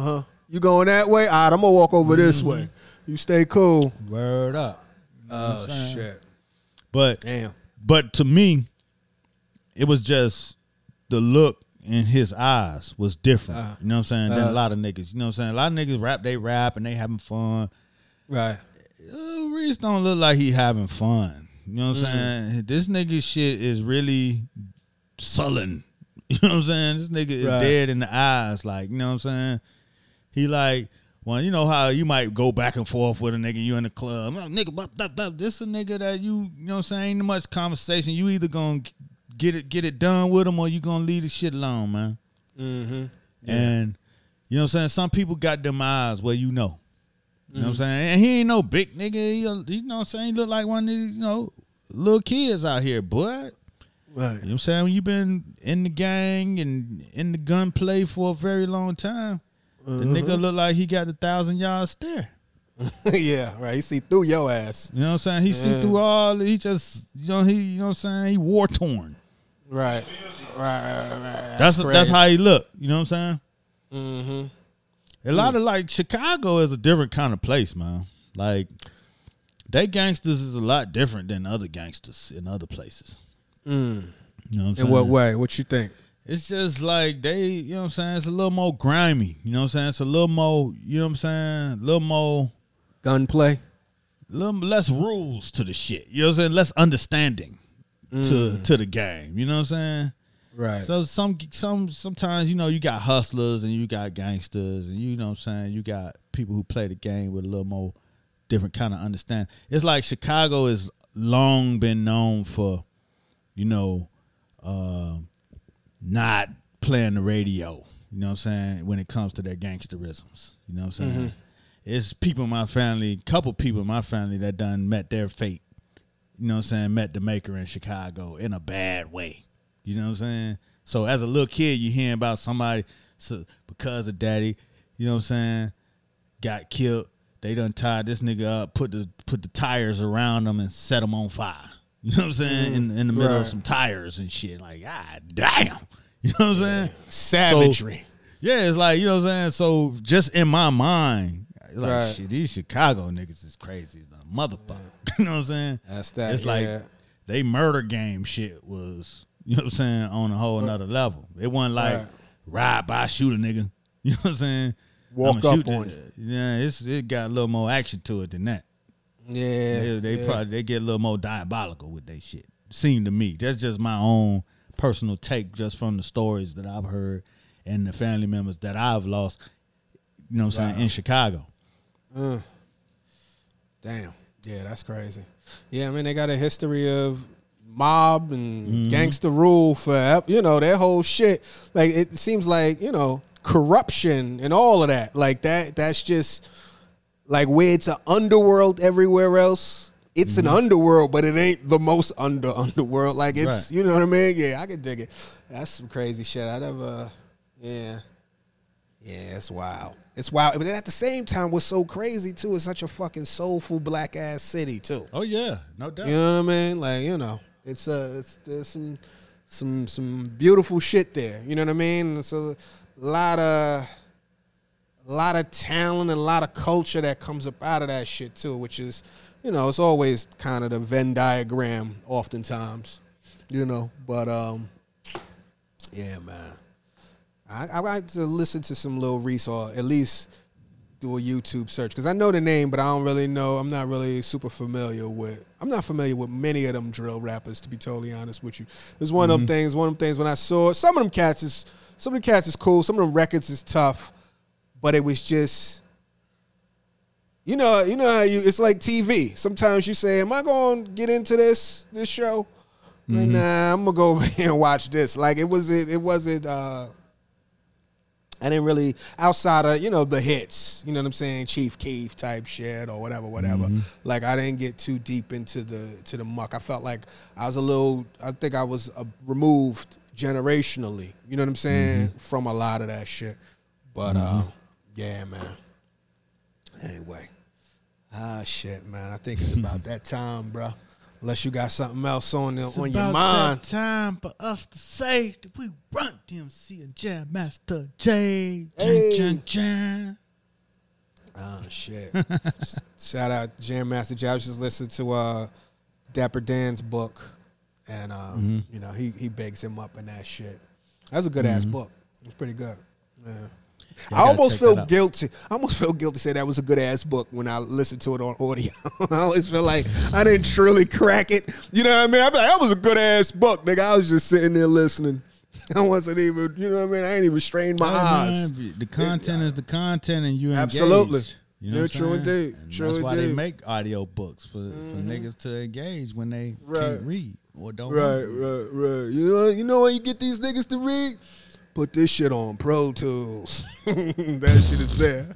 huh. You going that way? All right, I'm gonna walk over this Mm-hmm. way. You stay cool. Word up. Oh shit. But Damn. but to me, it was just the look in his eyes was different. Uh, you know what I'm saying? Than uh. a lot of niggas. You know what I'm saying? A lot of niggas rap, they rap and they having fun. Right. Uh, Reese don't look like he having fun. You know what I'm Mm-hmm. saying? This nigga shit is really sullen. You know what I'm saying? This nigga is Right. dead in the eyes. Like, you know what I'm saying? He like, well, you know how you might go back and forth with a nigga, you in the club. Oh, nigga, blah, blah, blah. this a nigga that you, you know what I'm saying? Ain't much conversation. You either gonna get it get it done with them, or you gonna leave the shit alone, man. Mm-hmm. And you know what I'm saying? Some people got them eyes where you know. You Mm-hmm. know what I'm saying? And he ain't no big nigga. He, you know what I'm saying? He look like one of these, you know, little kids out here, but Right. you know what I'm saying? When you been in the gang and in the gunplay for a very long time, the Mm-hmm. nigga look like he got a thousand yard stare. yeah. Right. He see through your ass. You know what I'm saying? He see through all he just you know, he you know what I'm saying? He war torn. Right. Right. Right. right. That's that's how he look. You know what I'm saying? Mm-hmm. A lot of like Chicago is a different kind of place, man. Like they gangsters is a lot different than other gangsters in other places. Mm. You know what I'm In saying? what way? What you think? It's just like they, you know what I'm saying? It's a little more grimy. You know what I'm saying? It's a little more, you know what I'm saying? A little more, Gunplay. little less rules to the shit. You know what I'm saying? Less understanding to to the game. You know what I'm saying? Right. So some some sometimes you know you got hustlers and you got gangsters and you know what I'm saying you got people who play the game with a little more different kind of understand. It's like Chicago has long been known for, you know, uh, not playing the radio. You know what I'm saying when it comes to their gangsterisms. You know what I'm saying. It's people in my family, couple people in my family that done met their fate. You know what I'm saying? Met the maker in Chicago in a bad way. You know what I'm saying? So as a little kid, you hearing about somebody so, because of daddy, you know what I'm saying, got killed. They done tied this nigga up, put the put the tires around him and set him on fire. You know what I'm saying? in, in the middle of some tires and shit. Like, ah, damn. You know what I'm saying? Savagery. Yeah, it's like, you know what I'm saying? So just in my mind, like, Right. shit, these Chicago niggas is crazy. The motherfucker. you know what I'm saying? That's that, It's like yeah. they murder game shit was, you know what I'm saying, on a whole nother level. It wasn't like Right. ride by, shoot a nigga. You know what I'm saying? Walk up shoot on the- Yeah, it's it got a little more action to it than that. yeah. They, they yeah. probably they get a little more diabolical with their shit. Seem to me. That's just my own personal take, just from the stories that I've heard and the family members that I've lost. You know what I'm saying in Chicago. Uh, damn. Yeah, that's crazy. Yeah, I mean they got a history of mob and Mm-hmm. gangster rule for you know their whole shit. Like it seems like you know corruption and all of that. Like that. That's just like where it's an underworld everywhere else. it's an underworld, but it ain't the most under underworld. Like it's Right. you know what I mean? Yeah, I can dig it. That's some crazy shit. I never yeah. Yeah, it's wild. It's wild. But at the same time, what's so crazy too, it's such a fucking soulful black ass city too. Oh yeah, no doubt. You know what I mean? Like, you know, it's uh it's there's some some some beautiful shit there. You know what I mean? It's a lot of a lot of talent and a lot of culture that comes up out of that shit too, which is, you know, it's always kind of the Venn diagram oftentimes. You know, but um yeah, man. I, I like to listen to some Lil Reese or at least do a YouTube search because I know the name, but I don't really know. I'm not really super familiar with. I'm not familiar with many of them drill rappers, to be totally honest with you. There's one of them mm-hmm. things. One of them things when I saw some of them cats is some of the cats is cool. Some of them records is tough, but it was just. You know, you know how you. It's like TV. Sometimes you say, "Am I going to get into this this show?" Like, nah, I'm gonna go over here and watch this. Like it was it. It wasn't. uh I didn't really outside of you know the hits, you know what I'm saying, Chief Keef type shit or whatever, whatever. Like I didn't get too deep into the to the muck. I felt like I was a little. I think I was uh, removed generationally. You know what I'm saying from a lot of that shit. But uh, yeah, man. Anyway, ah shit, man. I think it's about that time, bro. Unless you got something else on the, It's on your mind. time for us to say that we run DMC and Jam Master Jay. Hey. Jam, jam, jam. Oh shit! Shout out Jam Master Jay. I was just listening to uh, Dapper Dan's book, and uh, Mm-hmm. you know he he begs him up in that shit. That was a good ass book. It was pretty good. Yeah. Mm-hmm. I almost feel guilty. I almost feel guilty to say that was a good ass book when I listened to it on audio. I always feel like I didn't truly crack it. You know what I mean? I'm like, that was a good ass book, nigga. I was just sitting there listening. I wasn't even, you know what I mean? I ain't even strained my eyes. The content is the content, and you engage. Absolutely. You know Yeah, true indeed. And True that's why they indeed. Mm-hmm. make audio books for, for niggas to engage when they Right. can't read or don't. Right, read. right, right. You know, you know when you get these niggas to read, put this shit on Pro Tools. that shit is there.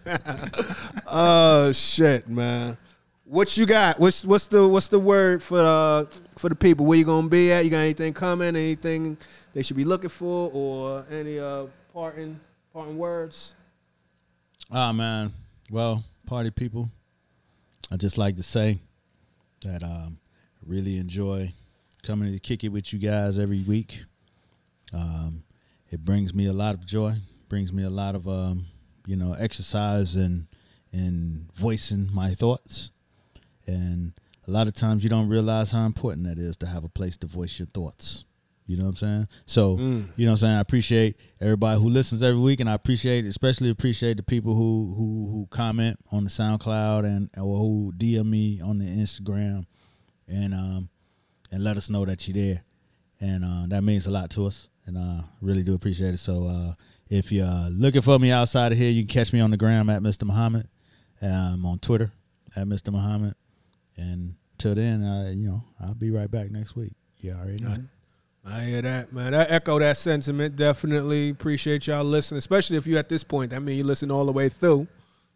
oh shit, man. What you got? What's what's the what's the word for uh for the people? Where you gonna be at? You got anything coming? Anything they should be looking for, or any uh parting parting words? Ah man, well, party people, I just like to say that um, I really enjoy coming to kick it with you guys every week. Um, it brings me a lot of joy, brings me a lot of um, you know exercise and and voicing my thoughts. And a lot of times you don't realize how important that is to have a place to voice your thoughts. You know what I'm saying? So, you know what I'm saying? I appreciate everybody who listens every week and I appreciate especially appreciate the people who who who comment on the SoundCloud and or who DM me on the Instagram and um and let us know that you're there. And uh, that means a lot to us. And uh really do appreciate it. So uh if you're looking for me outside of here, you can catch me on the gram at Mr. Muhammad. I'm on Twitter at Mr. Muhammad. And till then, uh, you know, I'll be right back next week. You already know. I hear that, man. I echo that sentiment. Definitely appreciate y'all listening, especially if you at this point. That means you listen all the way through.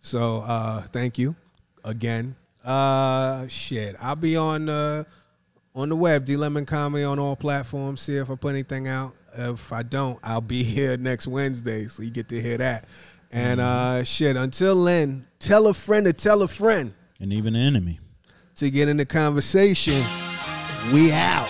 So uh thank you again. Uh shit. I'll be on uh on the web, D Lemon Comedy on all platforms. See if I put anything out. If I don't, I'll be here next Wednesday, so you get to hear that. And uh shit, until then, tell a friend to tell a friend And even the enemy. to get in the conversation. We out.